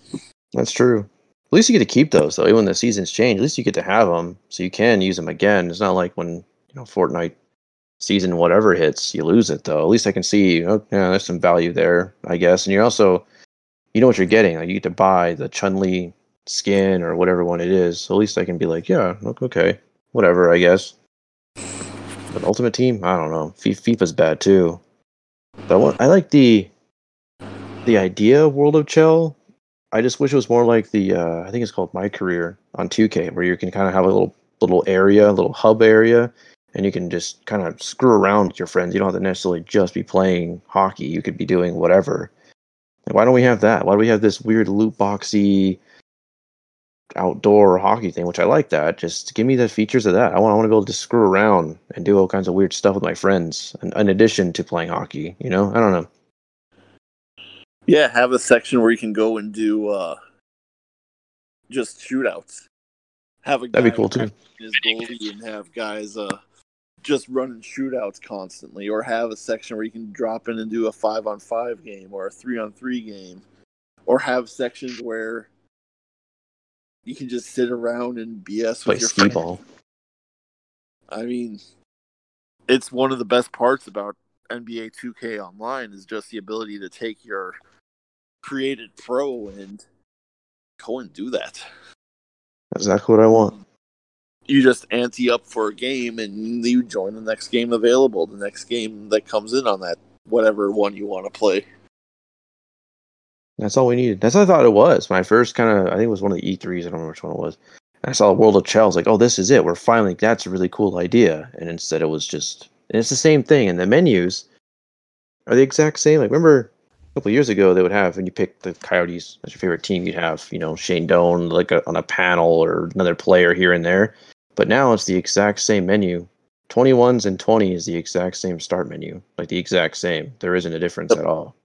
That's true. At least you get to keep those, though. Even when the seasons change, at least you get to have them, so you can use them again. It's not like when you know Fortnite season whatever hits, you lose it though. At least I can see, oh, yeah, there's some value there, I guess. And you're also, you know what you're getting. Like you get to buy the Chun Li skin or whatever one it is. So at least I can be like, yeah, okay, whatever, I guess. But Ultimate Team, I don't know. FIFA's bad too. Want, I like the the idea of World of CHEL. I just wish it was more like the uh, I think it's called My Career on 2K, where you can kind of have a little little area, a little hub area, and you can just kind of screw around with your friends. You don't have to necessarily just be playing hockey. You could be doing whatever. Like, why don't we have that? Why do we have this weird loot boxy outdoor hockey thing? Which I like that. Just give me the features of that. I want I want to be able to screw around and do all kinds of weird stuff with my friends, in, in addition to playing hockey. You know, I don't know. yeah, have a section where you can go and do uh just shootouts. Have a That'd be cool too. as goalie and have guys uh just running shootouts constantly, or have a section where you can drop in and do a five on five game or a three on three game, or have sections where you can just sit around and BS Play with your friends. ball. I mean, it's one of the best parts about NBA 2K Online is just the ability to take your created pro and go and do that. That's exactly what I want. You just ante up for a game and you join the next game available, the next game that comes in on that whatever one you want to play. That's all we needed. That's what I thought it was. My first kind of, I think it was one of the E3s. I don't remember which one it was. I saw World of CHEL. I was like, oh, this is it. We're finally, that's a really cool idea. And instead, it was just, and it's the same thing. And the menus are the exact same. Like, remember a couple years ago, they would have, when you pick the Coyotes as your favorite team, you'd have, you know, Shane Doan like a, on a panel or another player here and there. But now it's the exact same menu. 21s and 20 is the exact same start menu, like the exact same. There isn't a difference at all.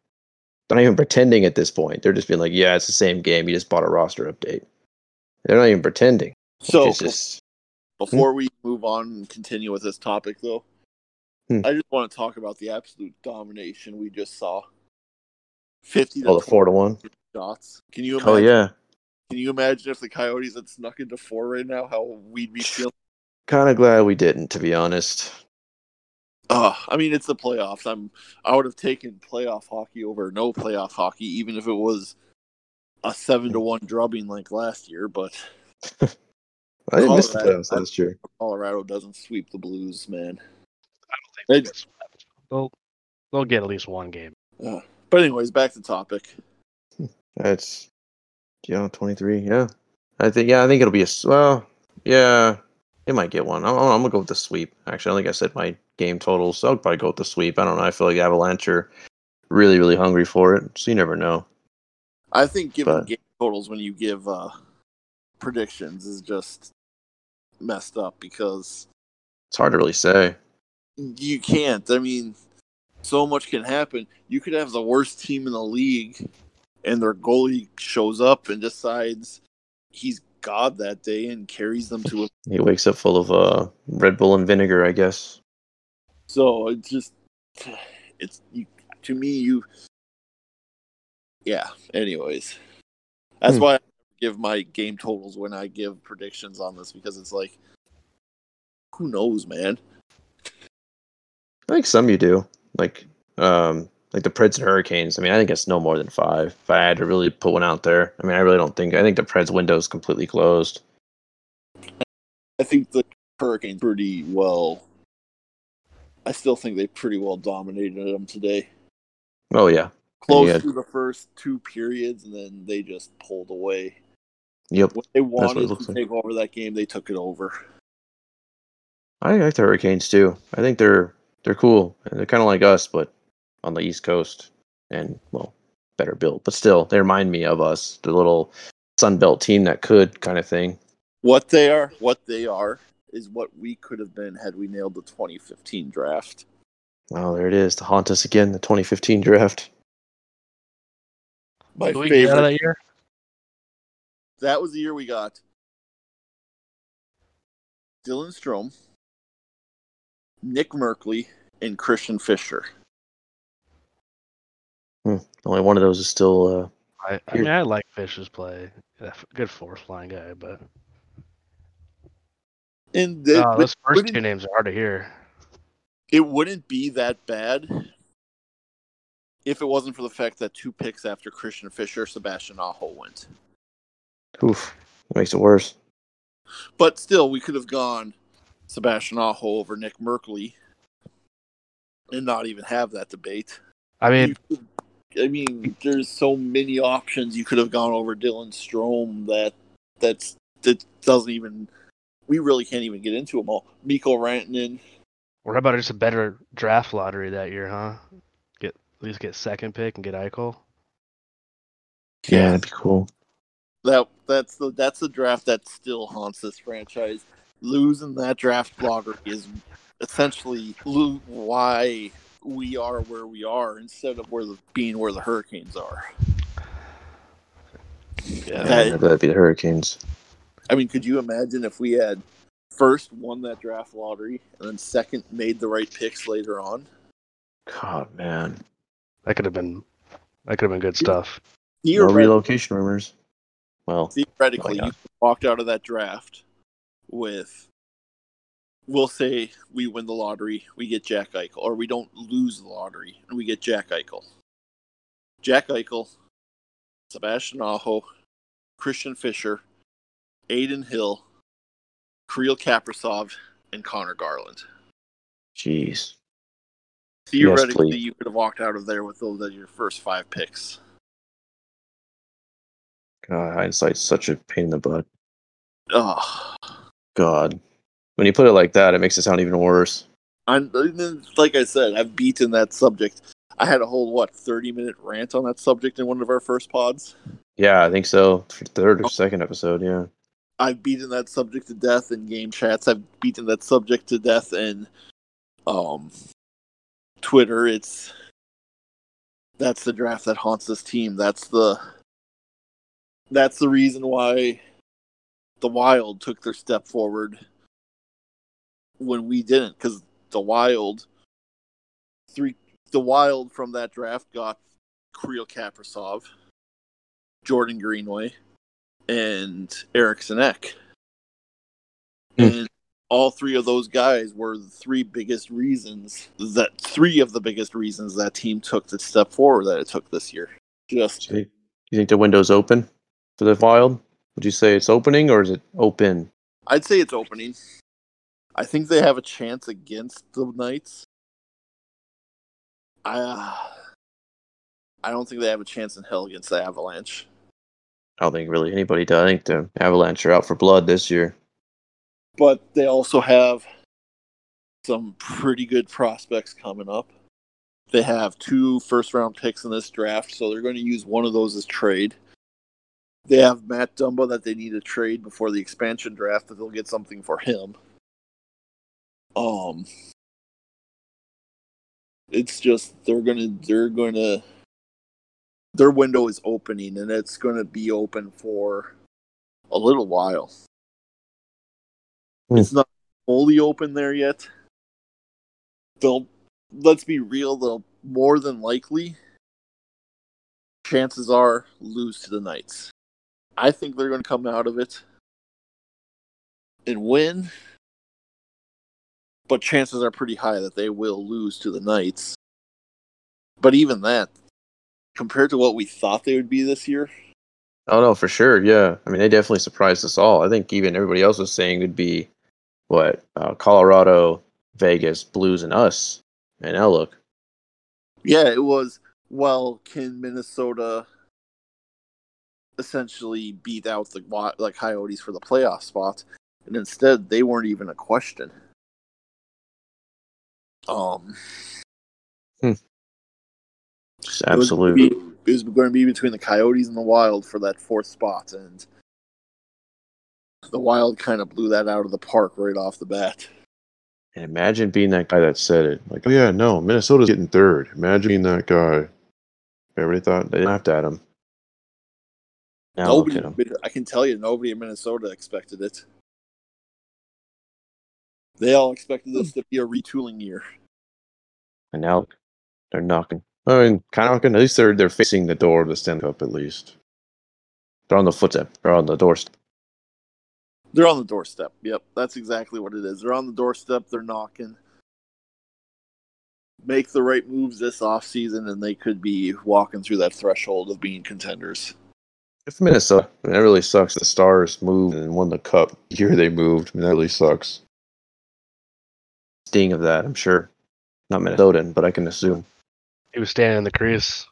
They're not even pretending at this point. They're just being like, yeah, it's the same game. You just bought a roster update. They're not even pretending. So just before we move on and continue with this topic though, Hmm. I just want to talk about the absolute domination we just saw. 50 to oh, the four to one. shots. Can you imagine Oh yeah, Can you imagine if the Coyotes had snuck into four right now? How we'd be feeling? [LAUGHS] kind of glad we didn't, to be honest. Uh, I mean, it's the playoffs. I'm. I would have taken playoff hockey over no playoff hockey, even if it was a seven to one drubbing like last year. But [LAUGHS] I didn't miss the Colorado- playoffs last year. Colorado doesn't sweep the Blues, man. I don't think They- they'll get swept. They'll they'll get at least one game. Uh, but anyways, back to topic. [LAUGHS] That's yeah, twenty three. Yeah, I think yeah, I think it'll be a, well, yeah, it might get one. I'm, I'm gonna go with the sweep. Actually, I think I said my game totals. So I'll probably go with the sweep. I don't know. I feel like Avalanche are really, really hungry for it. So you never know. I think giving But- game totals when you give uh, predictions is just messed up because It's hard to really say. you can't. I mean, so much can happen. You could have the worst team in the league, and their goalie shows up and decides he's God that day and carries them to a. He wakes up full of uh, Red Bull and vinegar, I guess. So it's just, it's you, to me you. Yeah. Anyways, that's Hmm. why I give my game totals when I give predictions on this because it's like, who knows, man. I think some you do. Like um like the Preds and Hurricanes. I mean, I think it's no more than five. If I had to really put one out there. I mean I really don't think I think the Preds window is completely closed. I think the Hurricanes pretty well I still think they pretty well dominated them today. Oh yeah. Close Yeah. through the first two periods, and then they just pulled away. Yep. When they wanted to like. take over that game, they took it over. I like the Hurricanes too. I think they're they're cool. They're kind of like us, but on the East Coast, and well, better built. But still, they remind me of us, the little Sun Belt team that could kind of thing. What they are, what they are, is what we could have been had we nailed the 2015 draft. Wow, there it is to haunt us again. The 2015 draft. My Who get out of favorite. that year? That was the year we got Dylan Strome, Nick Merkley, and Christian Fischer. Only one of those is still. Uh, I, I mean, I like Fish's play. Yeah, Good fourth line guy, but And the, oh, those first two names are hard to hear. it wouldn't be that bad if it wasn't for the fact that two picks after Christian Fischer, Sebastian Aho went. oof, makes it worse. But still, we could have gone Sebastian Aho over Nick Merkley and not even have that debate. I mean, You could- I mean, there's so many options you could have gone over Dylan Strome that that's that doesn't even. We really can't even get into them all. Mikko Rantanen, what about just a better draft lottery that year, huh? Get at least get second pick and get Eichel. Yeah, that'd be cool. that that's the that's the draft that still haunts this franchise. Losing that draft lottery is essentially lo- why we are where we are instead of where the being where the Hurricanes are. Yeah. That- that'd be the Hurricanes. I mean, could you imagine if we had first won that draft lottery and then second made the right picks later on? God, man. That could have been that could have been good stuff. No relocation rumors. Well, theoretically Oh, yeah. you walked out of that draft with we'll say we win the lottery we get jack eichel or we don't lose the lottery and we get jack eichel jack eichel sebastian aho christian fischer adin hill Kirill Kaprizov, and Connor Garland. jeez. Theoretically, please. you could have walked out of there with those your first five picks. God, hindsight's such a pain in the butt. Oh, God. When you put it like that, it makes it sound even worse. I'm like I said, I've beaten that subject. I had a whole what thirty minute rant on that subject in one of our first pods. Yeah, I think so. Third or second episode, yeah. I've beaten that subject to death in game chats. I've beaten that subject to death in um Twitter. It's that's the draft that haunts this team. That's the that's the reason why the Wild took their step forward when we didn't, because the Wild three the Wild from that draft got Kirill Kaprizov, Jordan Greenway, and Eric Eck. Hmm. And all three of those guys were the three biggest reasons that three of the biggest reasons that team took the step forward that it took this year. Just you think the window's open for the Wild? Would you say it's opening or is it open? I'd say it's opening. I think they have a chance against the Knights. I uh, I don't think they have a chance in hell against the Avalanche. I don't think really anybody does. I think the Avalanche are out for blood this year. but they also have some pretty good prospects coming up. They have two first round picks in this draft, so they're going to use one of those as trade. They have Matt Dumba that they need to trade before the expansion draft, that they'll get something for him. Um, it's just they're gonna they're gonna their window is opening, and it's to be open for a little while. Hmm. It's not fully open there yet. They'll let's be real, they'll more than likely chances are lose to the Knights. I think they're to come out of it and win, but chances are pretty high that they will lose to the Knights. But even that, compared to what we thought they would be this year, Oh no, for sure. Yeah, I mean they definitely surprised us all. I think even everybody else was saying it'd be what uh, Colorado, Vegas, Blues, and us. And now look, Yeah, it was. Well, can Minnesota essentially beat out the like Coyotes for the playoff spots? And instead, they weren't even a question. Um, just it was gonna be- It was going to be between the Coyotes and the Wild for that fourth spot, and the Wild kind of blew that out of the park right off the bat. And imagine being that guy that said it. Like, oh yeah, no, Minnesota's getting third. Imagine being that guy. Everybody thought they laughed at him. Now nobody, at him. I can tell you, nobody in Minnesota expected it. They all expected this to be a retooling year. And now they're knocking. I mean, kind of knocking. At least they're they're facing the door of the stand up. At least they're on the footstep. They're on the doorstep. They're on the doorstep. Yep, that's exactly what it is. They're on the doorstep. They're knocking. Make the right moves this off season, and they could be walking through that threshold of being contenders. If Minnesota, I mean, that really sucks. The Stars moved and won the cup the year they moved. I mean, that really sucks. Sting of that, I'm sure. Not Minnesotan, but I can assume. He was standing in the crease.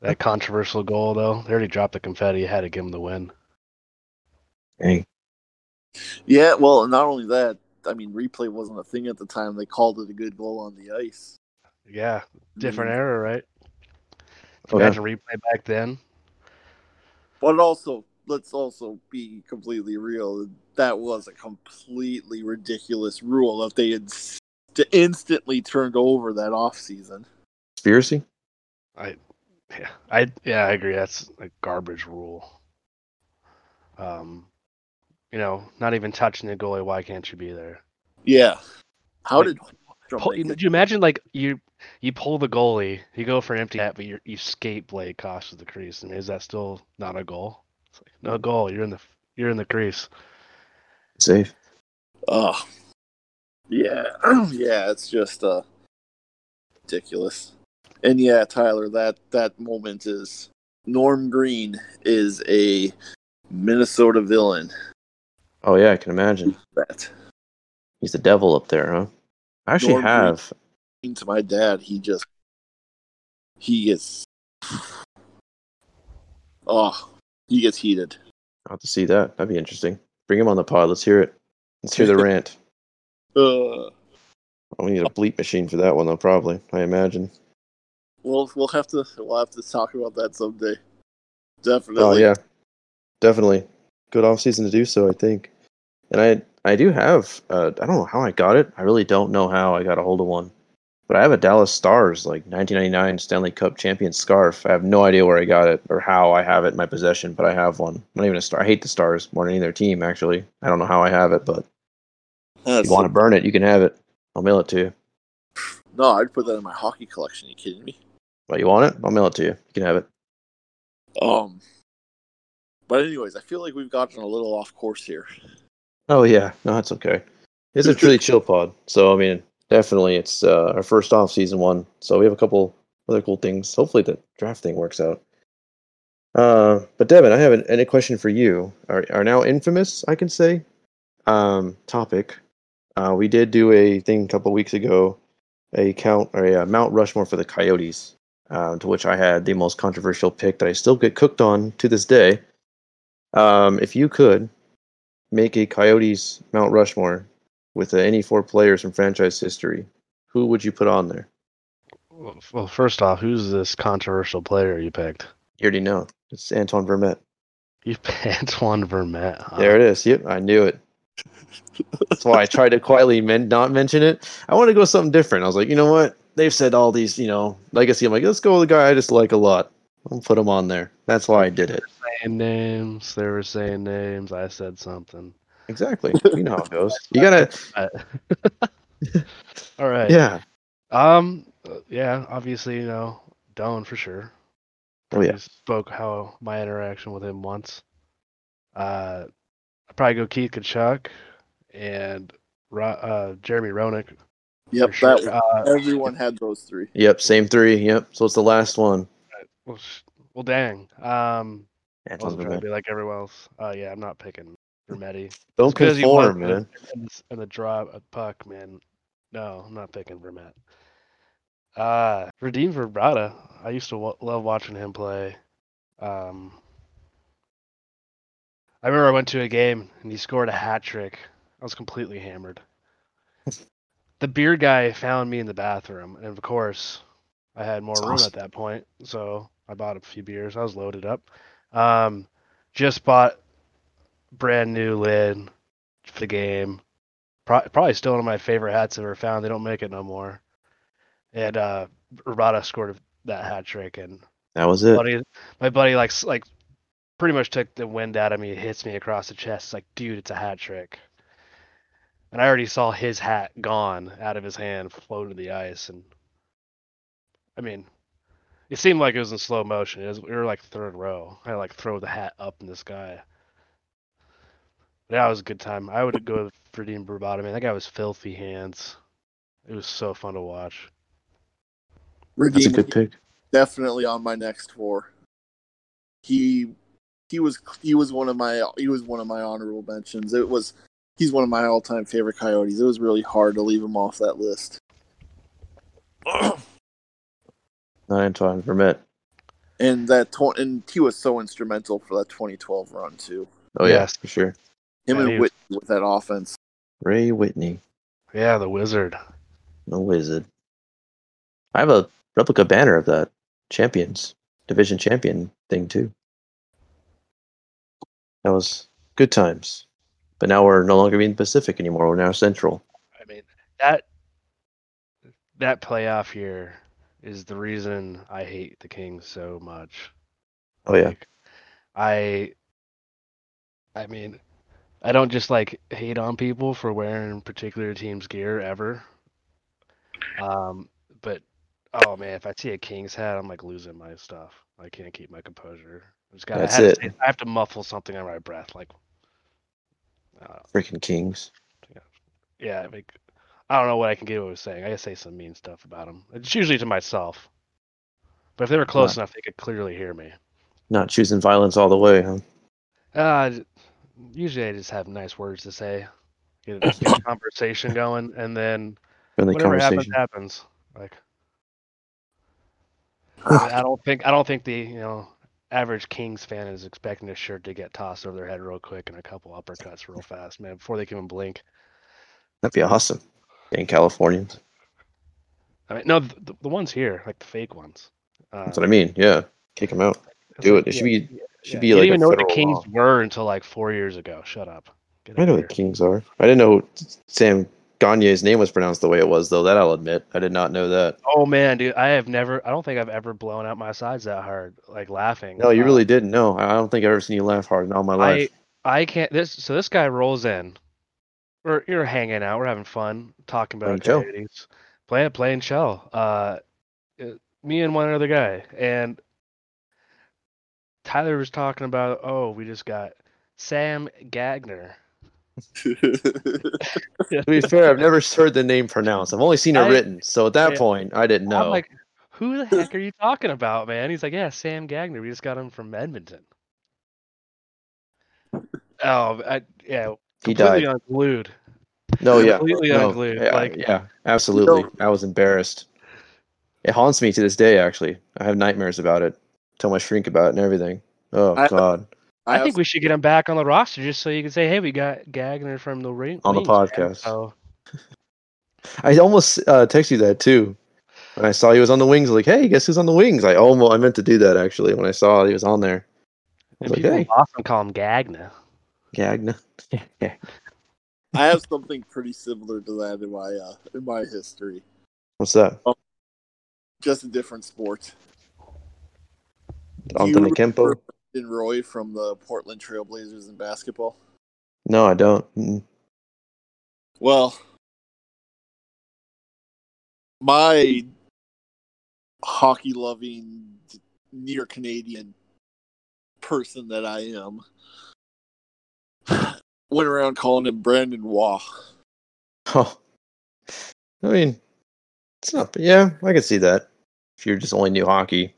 That controversial goal, though, they already dropped the confetti. Had to give him the win. Dang. Yeah, well, not only that, I mean, replay wasn't a thing at the time. They called it a good goal on the ice. Yeah, different Mm. era, right? Yeah. Imagine replay back then. But also, let's also be completely real. That was a completely ridiculous rule if they had st- instantly turned over that off season. Conspiracy? I yeah, I yeah I agree. That's a garbage rule. Um, you know, not even touching the goalie. Why can't you be there? Yeah. How Like, did Pull, you, do you imagine like you you pull the goalie, you go for an empty net, but you you skate blade crosses the crease. I mean, is that still not a goal? It's like, no goal. You're in the you're in the crease. Safe. Oh, yeah, [CLEARS THROAT] yeah. It's just uh, ridiculous. And yeah, Tyler, that that moment is Norm Green is a Minnesota villain. Oh yeah, I can imagine. That He's the devil up there, huh? I actually Norm Green. have. to my dad, he just he gets [SIGHS] oh he gets heated. I'll have to see that. That'd be interesting. Bring him on the pod. Let's hear it. Let's hear the [LAUGHS] rant. Uh, Oh, we need a bleep machine for that one, though. Probably, I imagine. we'll we'll have to we'll have to talk about that someday. Definitely. Oh yeah, definitely. Good off season to do so, I think. And I I do have. Uh, I don't know how I got it. I really don't know how I got a hold of one. But I have a Dallas Stars like 1999 Stanley Cup champion scarf. I have no idea where I got it or how I have it in my possession, but I have one. Not even a star. I hate the Stars more than any other team. Actually, I don't know how I have it, but if you want to burn it, you can have it. I'll mail it to you. no, I'd put that in my hockey collection. Are you kidding me? But you want it? I'll mail it to you. You can have it. Um, but anyways, I feel like we've gotten a little off course here. Oh yeah, no, it's okay. It's a truly [LAUGHS] chill pod. So I mean, definitely, it's uh, our first off season one. So we have a couple other cool things. Hopefully, the draft thing works out. Uh, but Devin, I have an, a question for you. Our, our now infamous, I can say, um, topic. Uh, we did do a thing a couple weeks ago, a count or a uh, Mount Rushmore for the Coyotes, uh, to which I had the most controversial pick that I still get cooked on to this day. Um, if you could make a Coyotes Mount Rushmore with uh, any four players from franchise history, who would you put on there? Well, well, first off, who's this controversial player you picked? You already know. It's Antoine Vermette. You [LAUGHS] picked Antoine Vermette. huh? There it is. Yep, I knew it. That's why I tried to quietly men- not mention it. I want to go something different. I was like, you know what? They've said all these, you know, legacy. I'm like, let's go with the guy I just like a lot. I'll put him on there. That's why I did it. saying names. They were saying names. I said something. Exactly. [LAUGHS] You know how it goes. You gotta, [LAUGHS] All right. yeah. Um. Yeah. Obviously, you know, Doan for sure. Oh yeah. We spoke how my interaction with him once. Uh, I'd probably go Keith Tkachuk and uh, Jeremy Roenick. Yep, sure. that Uh, everyone had those three. Yep. Same three. Yep. So it's the last one. well, well, dang. Um, Yeah, I Antoine wasn't trying to be like everyone else. Uh, yeah, I'm not picking Vermetti. Don't It's conform, man. And, and the draw a puck, man. No, I'm not picking Vermette. Uh, Radim Vrbata. I used to w- love watching him play. Um, I remember I went to a game and he scored a hat trick. I was completely hammered. [LAUGHS] the beer guy found me in the bathroom, and of course, I had more That's room awesome. at that point, so I bought a few beers. I was loaded up. Um, just bought brand new lid for the game. Pro- probably still one of my favorite hats ever found. They don't make it no more. And uh, Rabada scored that hat trick, and That was it. buddy, my buddy like like pretty much took the wind out of me. Hits me across the chest. It's like, dude, it's a hat trick. And I already saw his hat gone out of his hand, float to the ice, and I mean, it seemed like it was in slow motion. It was, we were like third row. I like throw the hat up in the sky. That was a good time. I would go for Dean Bravado. Man, that guy was filthy hands. It was so fun to watch. That's a good pick. definitely on my next four. He he was he was one of my he was one of my honorable mentions. It was he's one of my all time favorite coyotes. It was really hard to leave him off that list. [CLEARS THROAT] Not Antoine Vermette. and that tw- and he was so instrumental for that 2012 run too. Oh yeah, Yes. for sure. Him Yeah, and he was- Whitney with that offense. Ray Whitney, Yeah, the wizard. no wizard. I have a replica banner of that champions division champion thing too. That was good times. But now we're no longer being Pacific anymore. We're now Central. I mean that that playoff year is the reason I hate the Kings so much. Oh yeah. Like, I I mean, I don't just like hate on people for wearing particular team's gear ever. Um, but oh man, if I see a Kings hat, I'm like losing my stuff. I can't keep my composure. I just gotta That's I it. To say- I have to muffle something under my breath, like uh, Freaking Kings. yeah, like I don't know what I can get away with saying. I gotta say some mean stuff about them. It's usually to myself. But if they were close enough, they could clearly hear me. Not choosing violence all the way, huh? Uh, usually I just have nice words to say, get [COUGHS] a, conversation going, and then Friendly whatever happens conversation. happens. Like, I don't think I don't think the you know average Kings fan is expecting a shirt to get tossed over their head real quick and a couple uppercuts real fast, man, before they can even blink. That'd be awesome. Being Californians. I mean, no, the, the ones here, like the fake ones. Uh, That's what I mean. Yeah. Kick them out. It's Do like, it. It should yeah, be should yeah. be You like didn't even a know what the Kings law. were until like four years ago. Shut up. Get I know of the. Kings are. I didn't know Sam Gagner's name was pronounced the way it was, though. That I'll admit. I did not know that. Oh man, dude, I have never. I don't think I've ever blown out my sides that hard, like laughing. No, you Uh, really didn't. No, I don't think I've ever seen you laugh hard in all my life. I I can't. This so this guy rolls in. We're you're hanging out. We're having fun talking about shell. coyotes, playing playing shell. Uh, uh, me and one other guy, and Tyler was talking about. Oh, we just got Sam Gagner. to be fair, I've never heard the name pronounced. I've only seen it I- wknow. So at that yeah. point, I didn't know. I'm like, who the heck are you talking about, man? He's like, yeah, Sam Gagner. We just got him from Edmonton. Oh, I, yeah, he completely died. unglued. No, yeah, completely no, unglued, Yeah, like- yeah, absolutely. I was embarrassed. It haunts me to this day. Actually, I have nightmares about it. Tell my shrink about it and everything. Oh I- God, I, I think we should get him back on the roster just so you can say, hey, we got Gagner from the ring On the podcast. So I almost uh, texted you that too. When I saw he was on the wings, like, hey, guess who's on the wings? I almost I meant to do that actually when I saw he was on there. I was and like, people in hey, Boston call him Gagna. Gagna. [LAUGHS] Yeah. I have something pretty similar to that in my uh, in my history. What's that? Just a different sport. Anthony Kempo? remember Roy from the Portland Trailblazers in basketball? No, I don't. Mm. Well, my hockey loving near Canadian person that I am [SIGHS] went around calling him Brandon Waugh. [LAUGHS] Oh, I mean, it's not. Yeah, I can see that. If you're just only new hockey,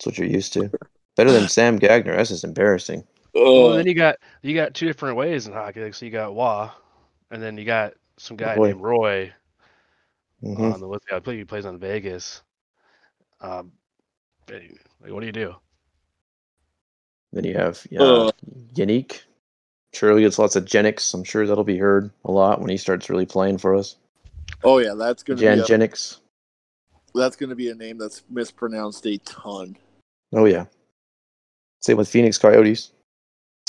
that's what you're used to. Better than Sam Gagner. That's just embarrassing. Well, then you got you got two different ways in hockey. Like, so you got Wah, and then you got some guy boy. named Roy Mhm. on the what's the play he plays on Vegas. Um, like, what do you do? Then you have Uh. uh, Yannick. Surely gets lots of Genix. I'm sure that'll be heard a lot when he starts really playing for us. oh yeah, that's gonna Jan be a, Genix. that's gonna be a name that's mispronounced a ton. Oh yeah. Same with Phoenix Coyotes.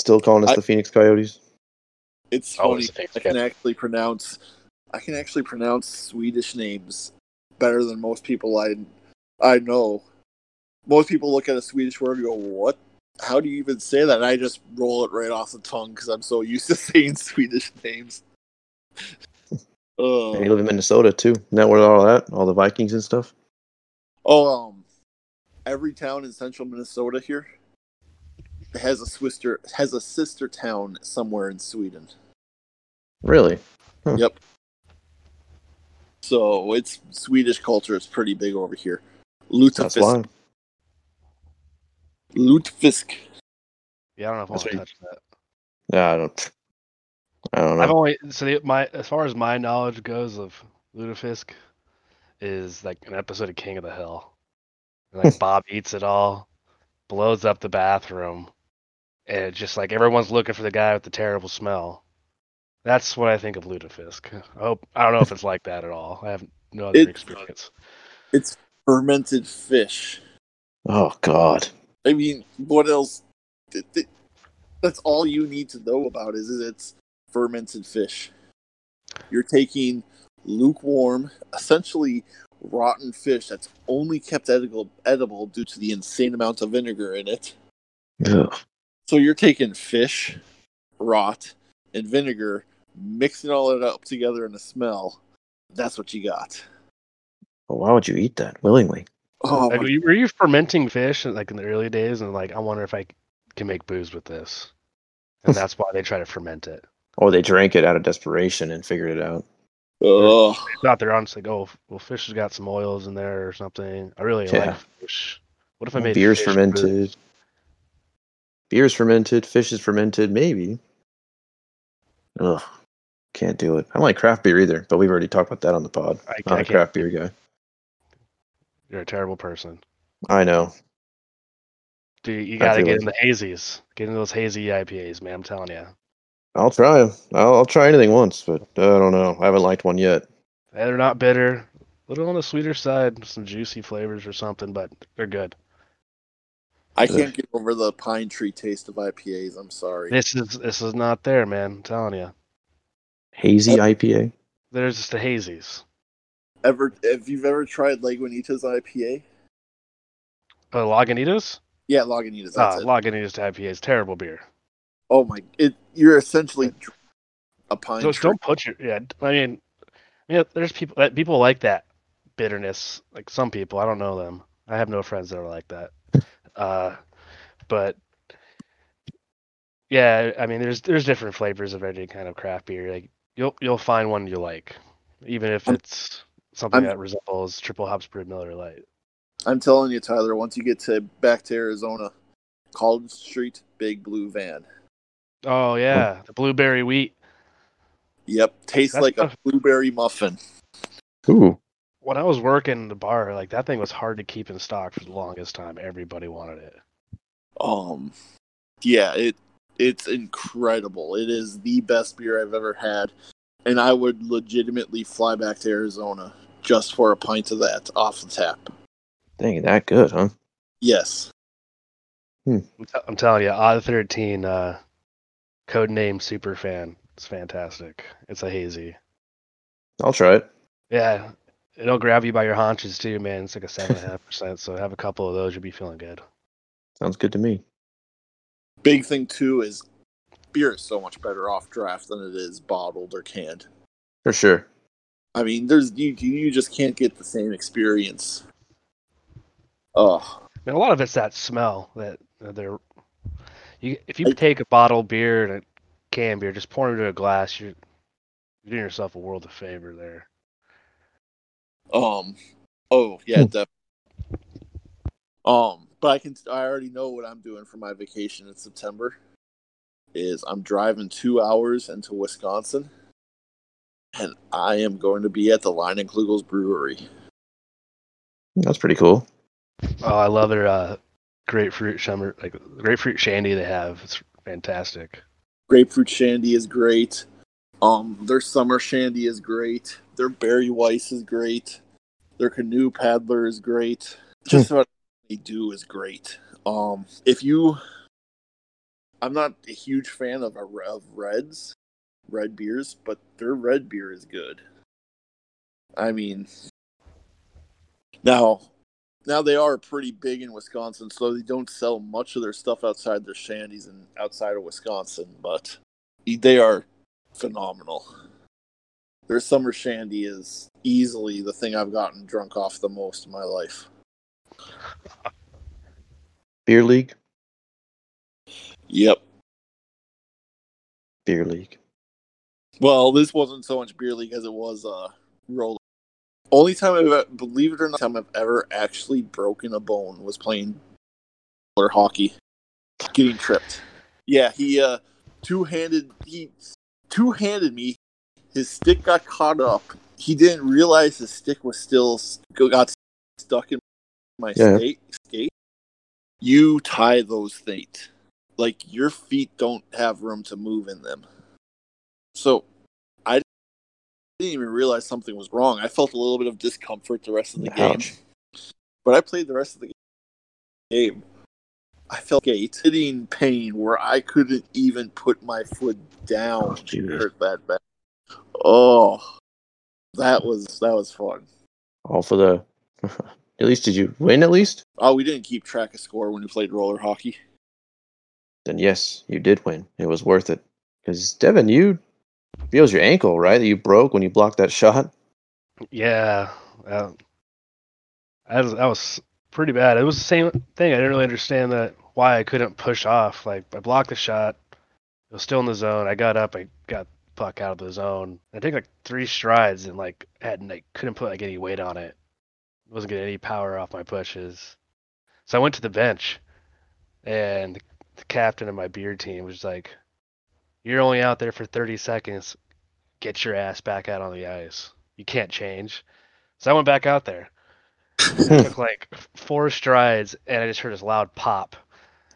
Still calling us I- the Phoenix Coyotes. It's Oh, funny. it's I can actually pronounce I can actually pronounce Swedish names better than most people I I know. Most people look at a Swedish word and go, "What? How do you even say that?" And I just roll it right off the tongue because I'm so used to [LAUGHS] saying Swedish names. And you live in Minnesota too. Isn't that where all that? All the Vikings and stuff? oh, um, every town in central Minnesota here has a sister has a sister town somewhere in Sweden. Really? Yep. So it's Swedish culture is pretty big over here. That's Lutefisk. Lutefisk. Yeah, I don't know if I That's want to touch that. Yeah, I don't. I don't know. I've only so the, my as far as my knowledge goes of Lutefisk is like an episode of King of the Hill. And, like [LAUGHS] Bob eats it all, blows up the bathroom, and just like everyone's looking for the guy with the terrible smell. That's what I think of Lutefisk. I hope I don't know if it's like that at all. I have no other It- uh, experience. It's fermented fish. Oh God. I mean, what else? th- th- That's all you need to know about is, is it's fermented fish. You're taking lukewarm, essentially rotten fish that's only kept edible, edible due to the insane amount of vinegar in it. Ugh. So you're taking fish, rot, and vinegar, mixing all it up together in a smell. That's what you got. Well, why would you eat that willingly? Oh, Like, were, you, were you fermenting fish like in the early days and like I wonder if I can make booze with this, and [LAUGHS] that's why they try to ferment it. Or they drank it out of desperation and figured it out. Ugh. It's not they're honestly like, oh, well, fish has got some oils in there or something. I really Yeah. like fish. What if I made Beer's fermented. Beer's fermented. Fish is fermented. Maybe. Ugh. Can't do it. I don't like craft beer either, but we've already talked about that on the pod. I, Not I a craft beer guy. You're a terrible person. I know. Dude, you gotta get like in the hazies. Get in those hazy IPAs, man. I'm telling you. I'll try 'em. I'll, I'll try anything once, but I don't know. I haven't liked one yet. They're not bitter. A little on the sweeter side, some juicy flavors or something, but they're good. I can't get over the pine tree taste of IPAs. I'm sorry. This is this is not there, man. I'm telling you. Hazy IPA. There's just the hazies. Ever, if you've ever tried Lagunitas IPA, Uh, Lagunitas? yeah, Lagunitas. Ah, That's it. Lagunitas IPAs, terrible beer. Oh my! It you're essentially a pine Just tree. don't put your yeah. I mean, yeah. There's people that people like that bitterness. Like some people, I don't know them. I have no friends that are like that. Uh, but yeah, I mean, there's there's different flavors of any kind of craft beer. Like you'll you'll find one you like, even if I'm- it's something I'm- that resembles triple hops brewed Miller Lite. I'm telling you, Tyler. Once you get to back to Arizona, College Street, Big Blue Van. Oh yeah, the blueberry wheat. Yep, tastes That's like a tough. blueberry muffin. Ooh. When I was working in the bar, like that thing was hard to keep in stock for the longest time. Everybody wanted it. Um, yeah, it it's incredible. It is the best beer I've ever had, and I would legitimately fly back to Arizona just for a pint of that off the tap. Dang, it, that good, huh? Yes. Hmm. I'm, t- I'm telling you, Odd 13, uh, code name super fan. It's fantastic. It's a hazy. I'll try it. Yeah, it'll grab you by your haunches too, man. It's like a seven and a half percent. So have a couple of those, you'll be feeling good. Sounds good to me. Big thing too is beer is so much better off draft than it is bottled or canned. For sure. I mean, there's you you just can't get the same experience. Oh, I mean, a lot of it's that smell that uh, they're. You, if you take a bottled beer and a canned beer, just pour it into a glass, you're, you're doing yourself a world of favor there. um, oh yeah, Hmm. definitely. Um, but I can I already know what I'm doing for my vacation in September. is I'm driving two hours into Wisconsin, and I am going to be at the Leinenkugel's Brewery. That's pretty cool. Oh, I love their uh, grapefruit summer, like grapefruit shandy they have. It's fantastic. Grapefruit shandy is great. Um, their summer shandy is great. Their berry weiss is great. Their canoe paddler is great. Just about they do is great. Um, if you, I'm not a huge fan of of reds, red beers, but their red beer is good. I mean, now, now they are pretty big in Wisconsin, so they don't sell much of their stuff outside their shandies and outside of Wisconsin, but they are phenomenal. Their summer shandy is easily the thing I've gotten drunk off the most in my life. Beer league. Yep. Beer league. Well, this wasn't so much beer league as it was uh roller. Only time I've believe it or not, time I've ever actually broken a bone was playing roller hockey, getting tripped. Yeah, he uh two handed he two handed me. His stick got caught up. He didn't realize his stick was still got stuck in my Yeah. skate. Skate. You tie those things. Like your feet don't have room to move in them. So didn't even realize something was wrong. I felt a little bit of discomfort the rest of the game. But I played the rest of the game. I felt gate hitting pain where I couldn't even put my foot down. Oh, it hurt that bad. Oh, that was that was fun. All for the. [LAUGHS] at least did you win? At least Oh, we didn't keep track of score when we played roller hockey. then yes, you did win. It was worth it. Because Devin, you feels your ankle right that you broke when you blocked that shot. Yeah, that was that was pretty bad. It was the same thing. I didn't really understand that why I couldn't push off. Like I blocked the shot, it was still in the zone. I got up, I got puck out of the zone. I took like three strides and like had like couldn't put like any weight on it. Wasn't getting any power off my pushes. So I went to the bench, and the captain of my beer team was like, "You're only out there for 30 seconds. Get your ass back out on the ice. You can't change." So I went back out there. I hmm. took like four strides, and I just heard this loud pop.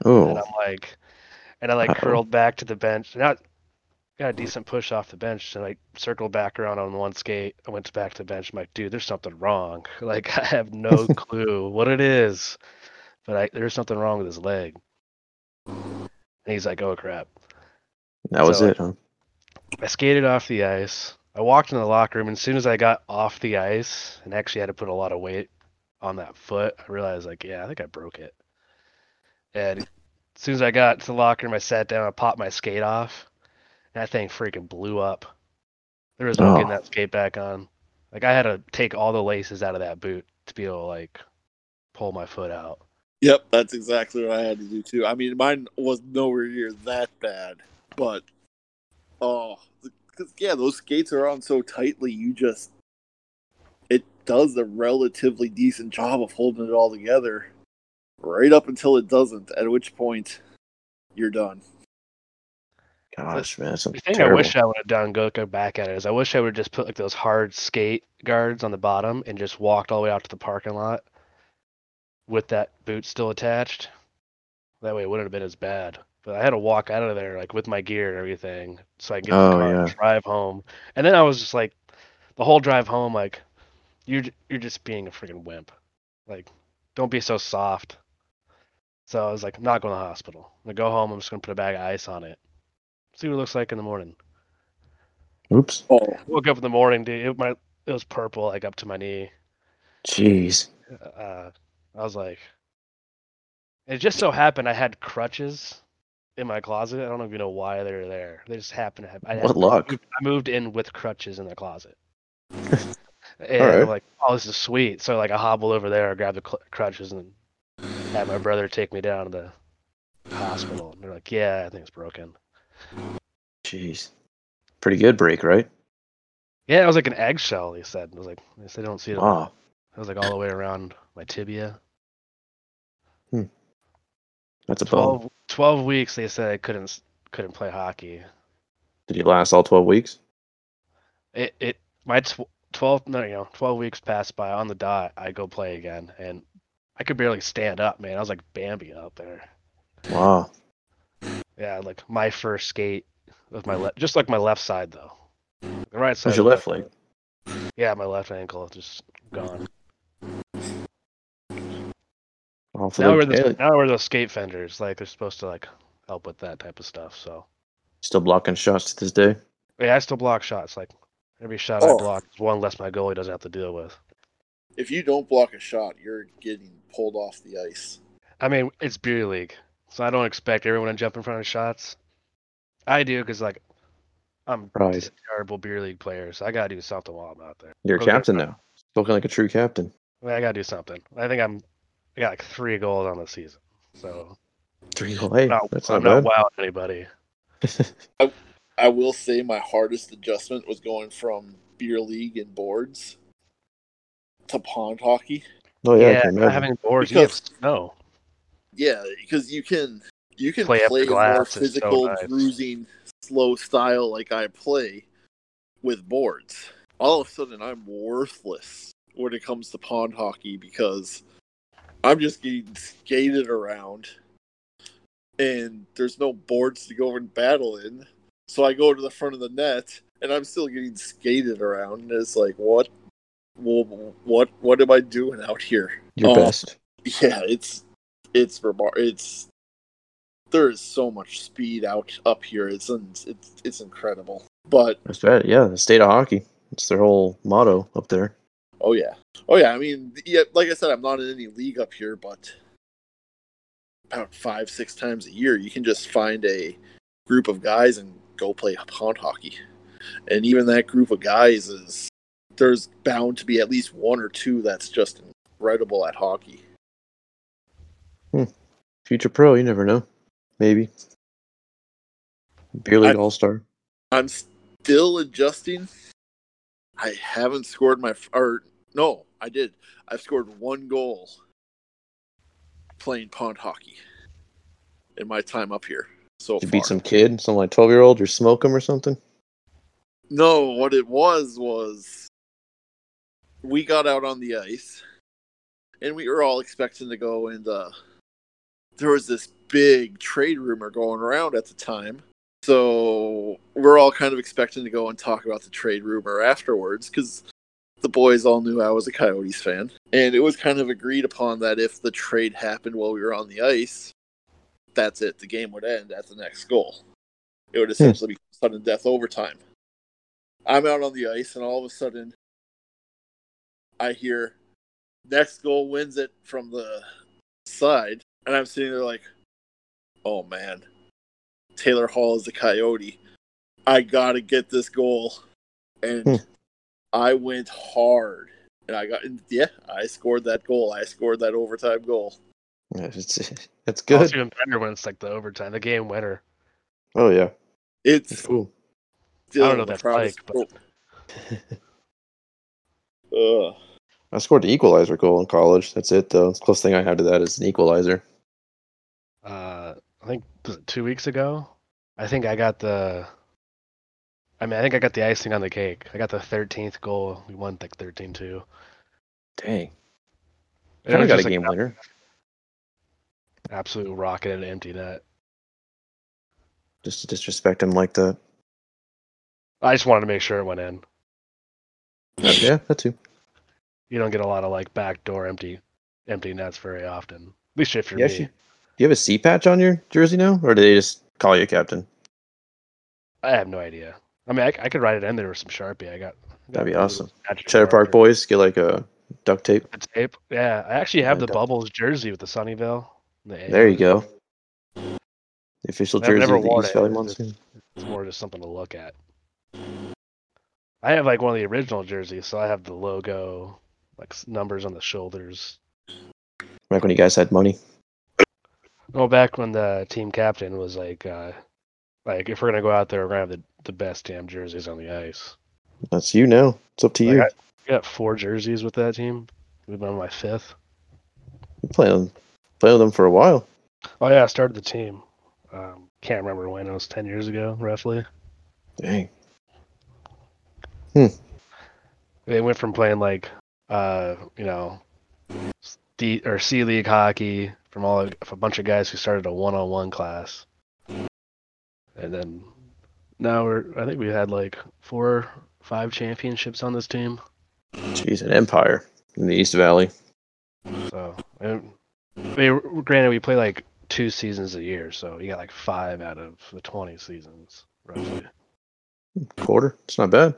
And Oh, I'm like, and I like Uh-oh. curled back to the bench. And I got a decent push off the bench, and I circled back around on one skate. I went back to the bench. I'm like, dude, there's something wrong. [LAUGHS] Like I have no [LAUGHS] clue what it is, but I, there's something wrong with his leg. And he's like, oh crap. That was so, it, huh? I skated off the ice. I walked in the locker room, and as soon as I got off the ice and actually had to put a lot of weight on that foot, I realized, like, yeah, I think I broke it. And as soon as I got to the locker room, I sat down, I popped my skate off, and that thing freaking blew up. There was no getting Oh. that skate back on. Like, I had to take all the laces out of that boot to be able to, like, pull my foot out. Yep, that's exactly what I had to do too. I mean, mine was nowhere near that bad, but oh, because yeah, those skates are on so tightly, you just it does a relatively decent job of holding it all together, right up until it doesn't. At which point, you're done. Gosh, man, that's The thing terrible. I wish I would have done, go, go back at it, is I wish I would have just put like those hard skate guards on the bottom and just walked all the way out to the parking lot with that boot still attached. That way it wouldn't have been as bad. But I had to walk out of there like with my gear and everything so I could get in Oh, the car and drive home. And then I was just like, the whole drive home, like, you're you're just being a freaking wimp. Like, don't be so soft. So I was like, I'm not going to the hospital. I'm gonna go home. I'm just gonna put a bag of ice on it. See what it looks like in the morning. Oops. Oh, Woke up in the morning, dude. It, my, it was purple, like up to my knee. Jeez. Uh, I was like, it just so happened I had crutches in my closet. I don't even know why they're there. They just happen to have. I, What luck. I moved in with crutches in the closet. [LAUGHS] and like, oh, this is sweet. So like, I hobble over there, grab the cl- crutches, and had my brother take me down to the hospital. And they're like, yeah, I think it's broken. Jeez. Pretty good break, right? Yeah, it was like an eggshell. He said. I was like, said, I don't see it. Wow. It was like all the way around my tibia. That's a bummer. 12, 12 weeks they said I couldn't couldn't play hockey. Did you last all 12 weeks? It it my tw- twelve no you know twelve weeks passed by on the dot. I go play again, and I could barely stand up, man. I was like Bambi out there. Wow. Yeah, like my first skate with my left, just like my left side though. The right side. What's your left leg? Yeah, my left ankle just gone. Now we're the, now we're those skate fenders. Like they're supposed to like help with that type of stuff. So still blocking shots to this day. yeah, I still block shots. Like every shot Oh. I block is one less my goalie doesn't have to deal with. If you don't block a shot, you're getting pulled off the ice. I mean, it's beer league, so I don't expect everyone to jump in front of shots. I do because like I'm Right. just a terrible beer league player, so I gotta do something while I'm out there. You're a captain now. Spoken like a true captain. I, mean, I gotta do something. I think I'm I got like three goals on the season, so Three goal. Hey, I'm not, that's I'm not not bad. wowing anybody. [LAUGHS] I will say my hardest adjustment was going from beer league and boards to pond hockey. oh yeah, I yeah, can not imagine. having boards, you have Because- snow. Yeah, because you can you can Play play, a more glass, it's so physical, nice. bruising, slow style like I play with boards. All of a sudden, I'm worthless when it comes to pond hockey because I'm just getting skated around, and there's no boards to go and battle in. So I go to the front of the net, and I'm still getting skated around. And it's like, what? Well, what? What am I doing out here? Your Oh. best. Yeah, it's it's remar- it's there is so much speed out up here. It's it's it's incredible. But That's right. Yeah, the state of hockey. It's their whole motto up there. Oh yeah, oh yeah. I mean, yeah, like I said, I'm not in any league up here, but about five six times a year, you can just find a group of guys and go play pond hockey. And even that group of guys is there's bound to be at least one or two that's just incredible at hockey. Hmm. Future pro, you never know. Maybe. Beer league all star. I'm still adjusting. I haven't scored my or no, I did. I've scored one goal playing pond hockey in my time up here so You far. beat some kid, some like twelve year old, or smoke him or something. No, what it was was we got out on the ice and we were all expecting to go and uh there was this big trade rumor going around at the time. So we're all kind of expecting to go and talk about the trade rumor afterwards because the boys all knew I was a Coyotes fan. And it was kind of agreed upon that if the trade happened while we were on the ice, that's it. The game would end at the next goal. It would hmm. essentially be sudden death overtime. I'm out on the ice, and all of a sudden, I hear next goal wins it from the side, and I'm sitting there like, oh man, Taylor Hall is a Coyote. I gotta get this goal, and Hmm. I went hard, and I got yeah, I scored that goal. I scored that overtime goal. Yeah, it's, it's Oh, It's good. even better when it's like the overtime, the game winner. Oh yeah. It's Cool. I don't know the that's like, but. Ugh. I scored an equalizer goal in college. That's it though. The closest thing I have to that is an equalizer. uh, I think was it two weeks ago. I think I got the. I mean, I think I got the icing on the cake. I got the 13th goal. We won like 13-2. Dang. And Kind of got a just, like, game winner. Absolute rocket at an empty net. Just to disrespect him like that. I just wanted to make sure it went in. yeah, that too. You don't get a lot of like backdoor empty, empty nets very often. At least if you're Yeah, me. she- Do you have a C patch on your jersey now, or do they just call you captain? I have no idea. I mean, I, I could write it in there with some sharpie. I got. got That'd be awesome. Trailer Park boys get like a duct tape. The tape. Yeah, I actually have the Bubbles jersey with the Sunnyvale. The There you go. The official I've jersey never of the East it. Valley It's. It's more just something to look at. I have like one of the original jerseys, so I have the logo, like numbers on the shoulders. Back when you guys had money. Well, back when the team captain was like, uh, like if we're gonna go out there, we're gonna have the, the best damn jerseys on the ice. That's you now. It's up to Like, you. I got four jerseys with that team. We've been on my fifth. You play them, play with them for a while. Oh yeah, I started the team. Um, can't remember when it was ten years ago, roughly. Dang. Hmm. They went from playing like, uh, you know, D or C League hockey from all a bunch of guys who started a one-on-one class, and then now we're I think we had like four, five championships on this team. Jeez, an empire in the East Valley. So, and, I mean, granted, we play like two seasons a year, so you got like five out of the twenty seasons, roughly. Quarter. It's not bad.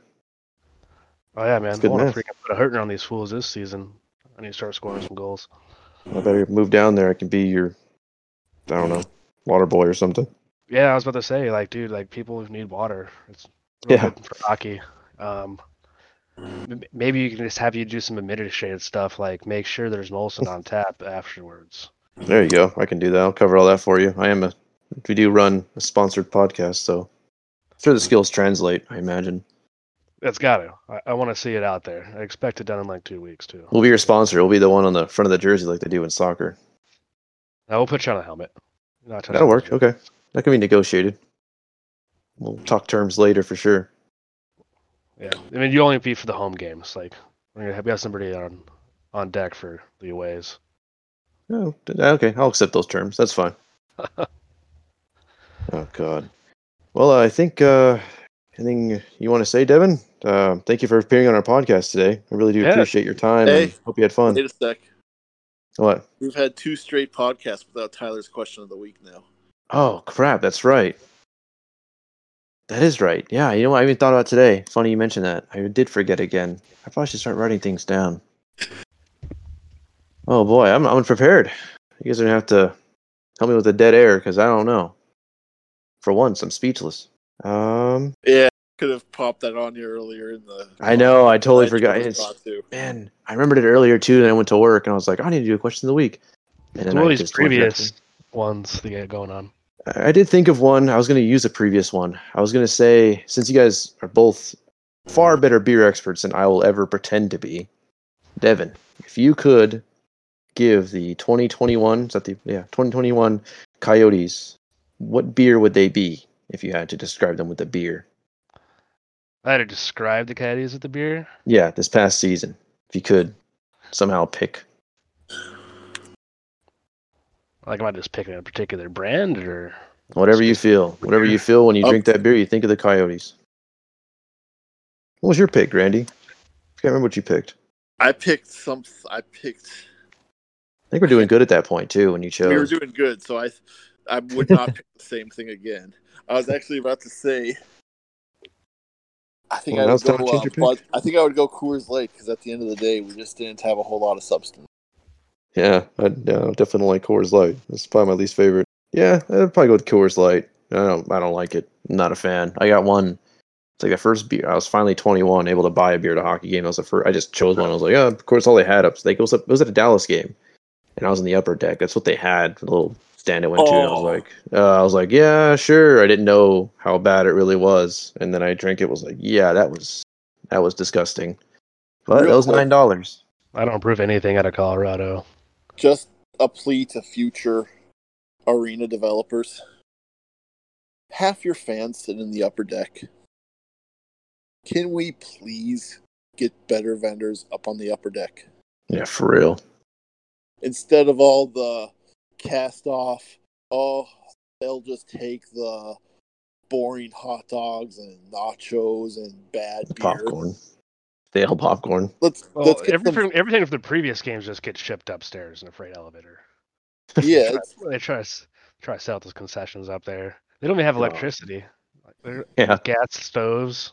Oh yeah, man! I want to freaking put a hurting on these fools this season. I need to start scoring some goals. I better move down there. I can be your, I don't know, water boy or something. Yeah, I was about to say, like, dude, like people who need water. It's Yeah. for hockey. Um, maybe you can just have you do some administrative stuff, like make sure there's Molson on tap afterwards. There you go. I can do that. I'll cover all that for you. I am a. We do run a sponsored podcast, so sure the skills translate. I imagine It's got to. I, I want to see it out there. I expect it done in like two weeks too. we'll be your sponsor. We'll be the one on the front of the jersey like they do in soccer. Now we'll put you on a helmet. Not That'll work. Okay, that can be negotiated. We'll talk terms later for sure. Yeah, I mean, you only be for the home games. Like we're gonna have, we have somebody on on deck for the aways. Oh, okay. I'll accept those terms. That's fine. [LAUGHS] oh God. Well, I think uh, anything you want to say, Devin? Uh, thank you for appearing on our podcast today. I really do Yeah. appreciate your time. Hey. and hope you had fun. Wait a sec. What? We've had two straight podcasts without Tyler's question of the week now. Oh crap! That's right. That is right. Yeah, you know what? I even thought about today. Funny you mentioned that. I did forget again. I probably should start writing things down. Oh boy, I'm I'm unprepared. You guys are gonna have to help me with the dead air because I don't know. For once, I'm speechless. Um, Yeah, could have popped that on you earlier in the. I know. I totally I forgot. totally It's, forgot to. man, I remembered it earlier too. Then I went to work and I was like, I need to do a question of the week. And then all these previous ones to get going on. I I did think of one. I was going to use a previous one. I was going to say, since you guys are both far better beer experts than I will ever pretend to be, Devin, if you could give the 2021, is that the yeah 2021 Coyotes, what beer would they be if you had to describe them with a beer? I had to describe the caddies at the beer. Yeah, this past season, if you could somehow pick. Like, am I just picking a particular brand or? Whatever you feel, whatever you feel when you Oh. drink that beer, you think of the Coyotes. What was your pick, Randy? I can't remember what you picked. I picked some. I picked. I think we're doing good at that point too. When you chose, We were doing good, so I, I would not [LAUGHS] pick the same thing again. I was actually about to say. I think Well, I would go. to change uh, your pick. Bud, I think I would go Coors Light because at the end of the day, we just didn't have a whole lot of substance. yeah, I yeah, definitely like Coors Light. It's probably my least favorite. Yeah, I'd probably go with Coors Light. I don't, I don't like it. I'm not a fan. I got one. It's like the first beer. I was finally 21, able to buy a beer at a hockey game. I was the first. I just chose one. I was like, oh, of course, all they had up. Like it was, it was at a Dallas game, and I was in the upper deck. That's what they had. The little stand I went to. And I was Oh. like, uh, I was like, yeah, sure. I didn't know how bad it really was, and then I drank it. Was like, yeah, that was that was disgusting. But Real that was quick. nine dollars. I don't approve anything out of Colorado. Just a plea to future arena developers. Half your fans sit in the upper deck. Can we please get better vendors up on the upper deck? Yeah, for real. instead of all the cast off, oh, they'll just take the boring hot dogs and nachos and bad beer. popcorn. Stale popcorn. Let's Well, let's get everything, some. everything from the previous games just gets shipped upstairs in a freight elevator. [LAUGHS] Yeah, Try- they try to try to sell those concessions up there. They don't even have electricity. Like, they're Yeah. gas stoves.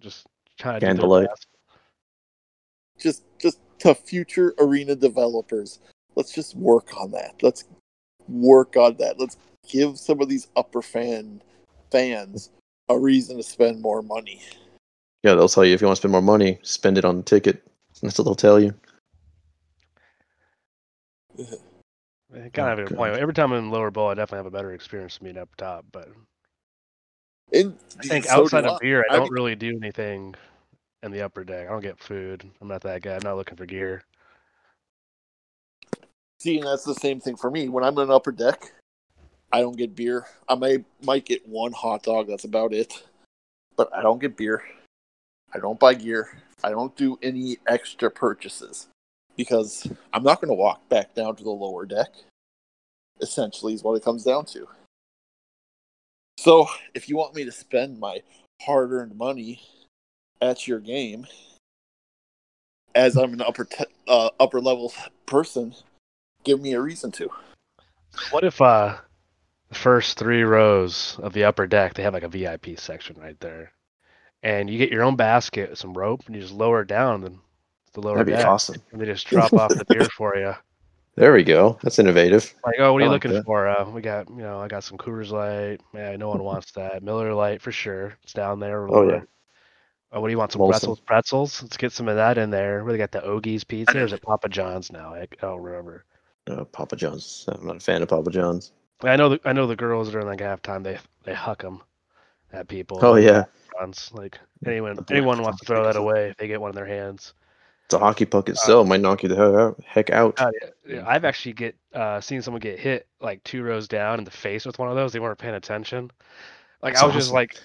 Just trying to do their Candlelight. just just to future arena developers. Let's just work on that. Let's work on that. Let's give some of these upper fan fans a reason to spend more money. Yeah, they'll tell you if you want to spend more money, spend it on the ticket. That's what they'll tell you. They kind of have a oh, God. point. Every time I'm in lower bowl, I definitely have a better experience than being up top. But And I think so outside of beer, I I don't mean- really do anything in the upper deck. I don't get food. I'm not that guy. I'm not looking for gear. See, and that's the same thing for me. When I'm in an upper deck, I don't get beer. I may might get one hot dog. That's about it. But I don't get beer. I don't buy gear. I don't do any extra purchases because I'm not going to walk back down to the lower deck. Essentially, is what it comes down to. So, if you want me to spend my hard-earned money at your game, as I'm an upper te- uh, upper level person, give me a reason to. What if uh the first three rows of the upper deck they have like a VIP section right there, and you get your own basket, some rope, and you just lower it down the, the lower That'd be deck, awesome. and they just drop off the beer for you. [LAUGHS] There we go. That's innovative. Like, oh, what are I you like looking that. for? Uh, we got, you know, I got some Coors Light. Yeah, no one wants that. Miller Light for sure. It's down there. Oh, yeah. Oh, what do you want? Some Molson. pretzels? Pretzels? Let's get some of that in there. Where they got the Ogie's pizza? Or is it Papa John's now? I, I don't remember. Uh, Papa John's. I'm not a fan of Papa John's. I know. The, I know the girls during like halftime they they huck them at people. Oh yeah. Like anyone anyone wants to throw that away if they get one in their hands. it's a hockey puck itself. Might knock you the heck out. God, yeah, I've actually get uh, seen someone get hit like two rows down in the face with one of those. They weren't paying attention. Like That's I was just like,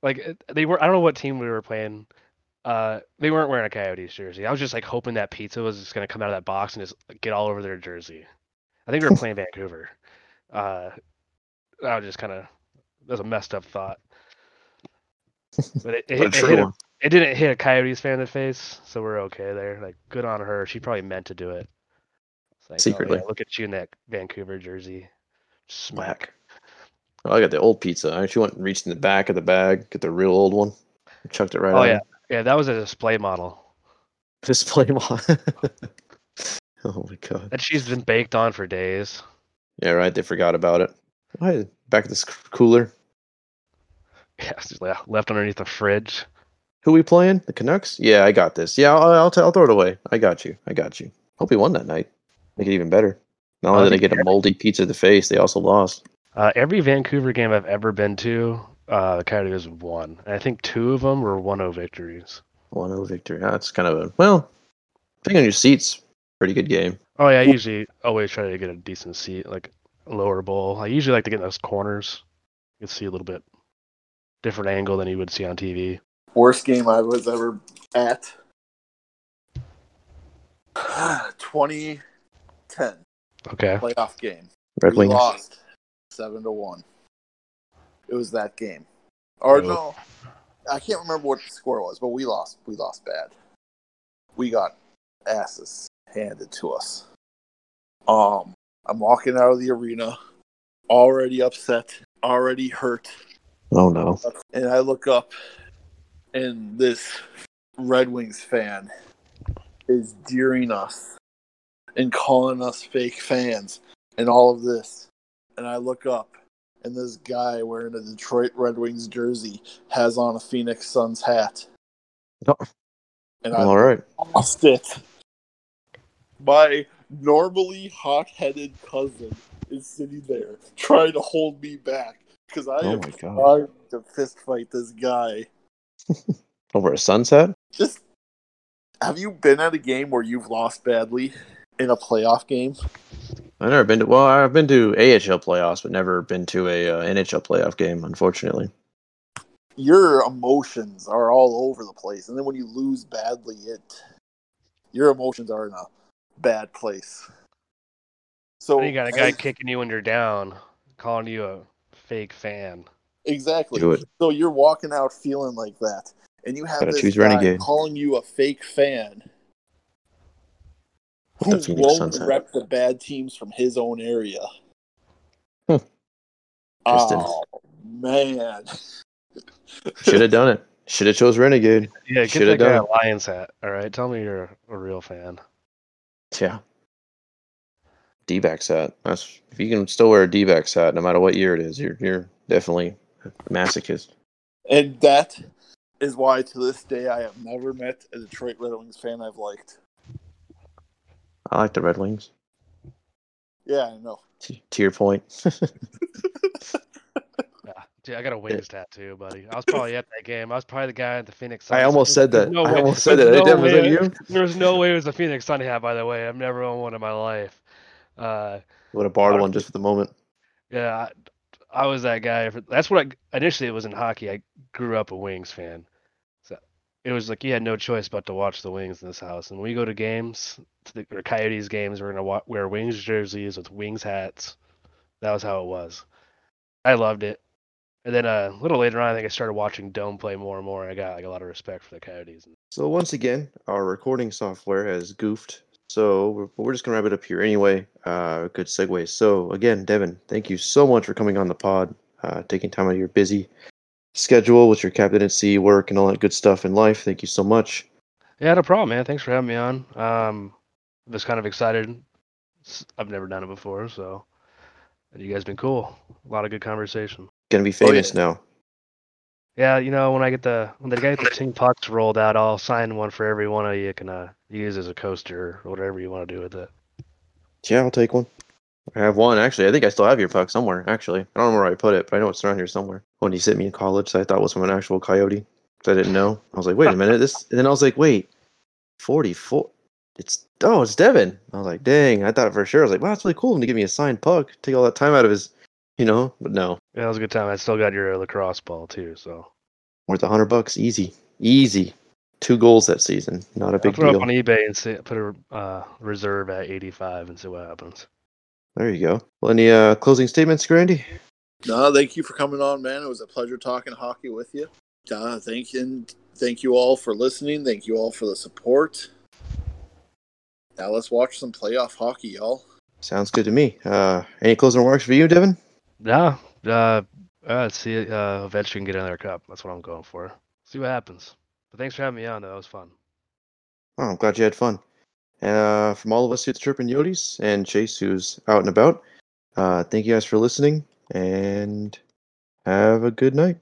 like they were. I don't know what team we were playing. Uh, they weren't wearing a Coyotes jersey. I was just like hoping that pizza was just gonna come out of that box and just get all over their jersey. I think we were playing [LAUGHS] Vancouver. Uh, I was just kind of that was a messed up thought. But it, it, it, hit a, it didn't hit a Coyotes fan in the face, so we're okay there. Like, good on her. She probably meant to do it. It's like, oh, Secretly. yeah, look at you in that Vancouver jersey. Smack. Oh, I got the old pizza. I actually went and reached in the back of the bag, get the real old one, chucked it right Oh yeah, yeah. That was a display model [LAUGHS] Display model. [LAUGHS] oh my god. that she's been baked on for days. Yeah, right. They forgot about it. Why back at this cooler? Yeah, left underneath the fridge. Who we playing? The Canucks? Yeah, I got this. Yeah, I'll I'll, t- I'll throw it away. I got you. I got you. Hope we won that night. Make it even better. Not only did I get a moldy pizza to the face, they also lost. Uh, every Vancouver game I've ever been to, uh, the Coyotes have won. And I think two of them were 1-0 victories. 1-0 victory. That's kind of a well. Depending on your seats, pretty good game. Oh yeah, I usually always try to get a decent seat, like lower bowl. I usually like to get in those corners. You can see a little bit different angle than you would see on TV. Worst game I was ever at. [SIGHS] 2010 Okay. playoff game. Red we Wings. lost seven to one. It was that game, or no, I can't remember what the score was, but we lost. We lost bad. We got asses handed to us. Um, I'm walking out of the arena, already upset, already hurt, Oh no. and I look up, and this Red Wings fan is jeering us and calling us fake fans and all of this. And I look up, and this guy wearing a Detroit Red Wings jersey has on a Phoenix Suns hat. Oh. And I All right. lost it. My normally hot headed cousin is sitting there trying to hold me back because I Oh am trying to fist fight this guy. [LAUGHS] Over a Suns hat? Just have you been at a game where you've lost badly in a playoff game? I've never been to. Well, I've been to AHL playoffs, but never been to a uh, NHL playoff game. Unfortunately. Your emotions are all over the place, and then when you lose badly, it your emotions are in a bad place. So Then you got a guy as- kicking you when you're down, calling you a fake fan. exactly. So you're walking out feeling like that, and you have Gotta this choose guy Renegade. calling you a fake fan With the who Phoenix won't Suns hat. rep the bad teams from his own area. Hmm. Oh man. [LAUGHS] Should have done it. Should have chose Renegade. Yeah, get Shoulda that guy done a Lions hat. All right, tell me you're a real fan. Yeah. D-backs hat. That's if you can still wear a D-backs hat, no matter what year it is, you're you're definitely a masochist. And that is why to this day I have never met a Detroit Red Wings fan I've liked. I like the Red Wings. Yeah, I know. To, to your point. [LAUGHS] Yeah, dude, I got a Wings tattoo, buddy. I was probably at that game. I was probably the guy at the Phoenix. I almost said that. no I way- almost said there's that. no Damn, was that way- you? There's no way it was a Phoenix Sun hat, by the way. I've never owned one in my life. Uh, Would have borrowed one just for the moment. Yeah, I, I was that guy. For, that's what I initially it was in hockey. I grew up a Wings fan, so it was like you had no choice but to watch the Wings in this house. And we go to games, to the or Coyotes games, we're gonna wa- wear Wings jerseys with Wings hats. That was how it was. I loved it. And then uh, a little later on, I think I started watching Doan play more and more. And I got like a lot of respect for the Coyotes. So once again, our recording software has goofed. So we're, we're just gonna wrap it up here anyway. Uh, good segue. So again, Devin, thank you so much for coming on the pod, uh, taking time out of your busy schedule with your captaincy work and all that good stuff in life. Thank you so much. Yeah, no problem, man. Thanks for having me on. Um, I was kind of excited. I've never done it before, so and you guys been cool. A lot of good conversation. Gonna be Oh, yeah. famous now. Yeah, you know, when I get the when they get the team pucks rolled out, I'll sign one for every one of you. Can uh, use as a coaster or whatever you want to do with it. Yeah, I'll take one. I have one actually. I think I still have your puck somewhere. Actually, I don't know where I put it, but I know it's around here somewhere. When he sent me in college, I thought it was from an actual coyote. I didn't know. I was like, wait a [LAUGHS] minute, this. And then I was like, wait, forty-four. It's oh, it's Devin. I was like, dang. I thought for sure. I was like, wow, that's really cool of him to give me a signed puck. Take all that time out of his, you know. But no, Yeah, it was a good time. I still got your lacrosse ball too, so worth a hundred bucks, easy, easy. Two goals that season, not a I'll big throw it deal. up on eBay and see, put a uh, reserve at 85 and see what happens. There you go. Well, any uh, closing statements, Grandy? No, thank you for coming on, man. It was a pleasure talking hockey with you. Uh, thank you, and thank you all for listening. Thank you all for the support. Now let's watch some playoff hockey, y'all. Sounds good to me. Uh, any closing remarks for you, Devin? Yeah, uh, uh, see, uh, eventually can get another cup. That's what I'm going for. See what happens. But thanks for having me on. Though. That was fun. Oh, I'm glad you had fun. Uh, from all of us here at the Chirpin Yotes and Chase, who's out and about, uh, thank you guys for listening and have a good night.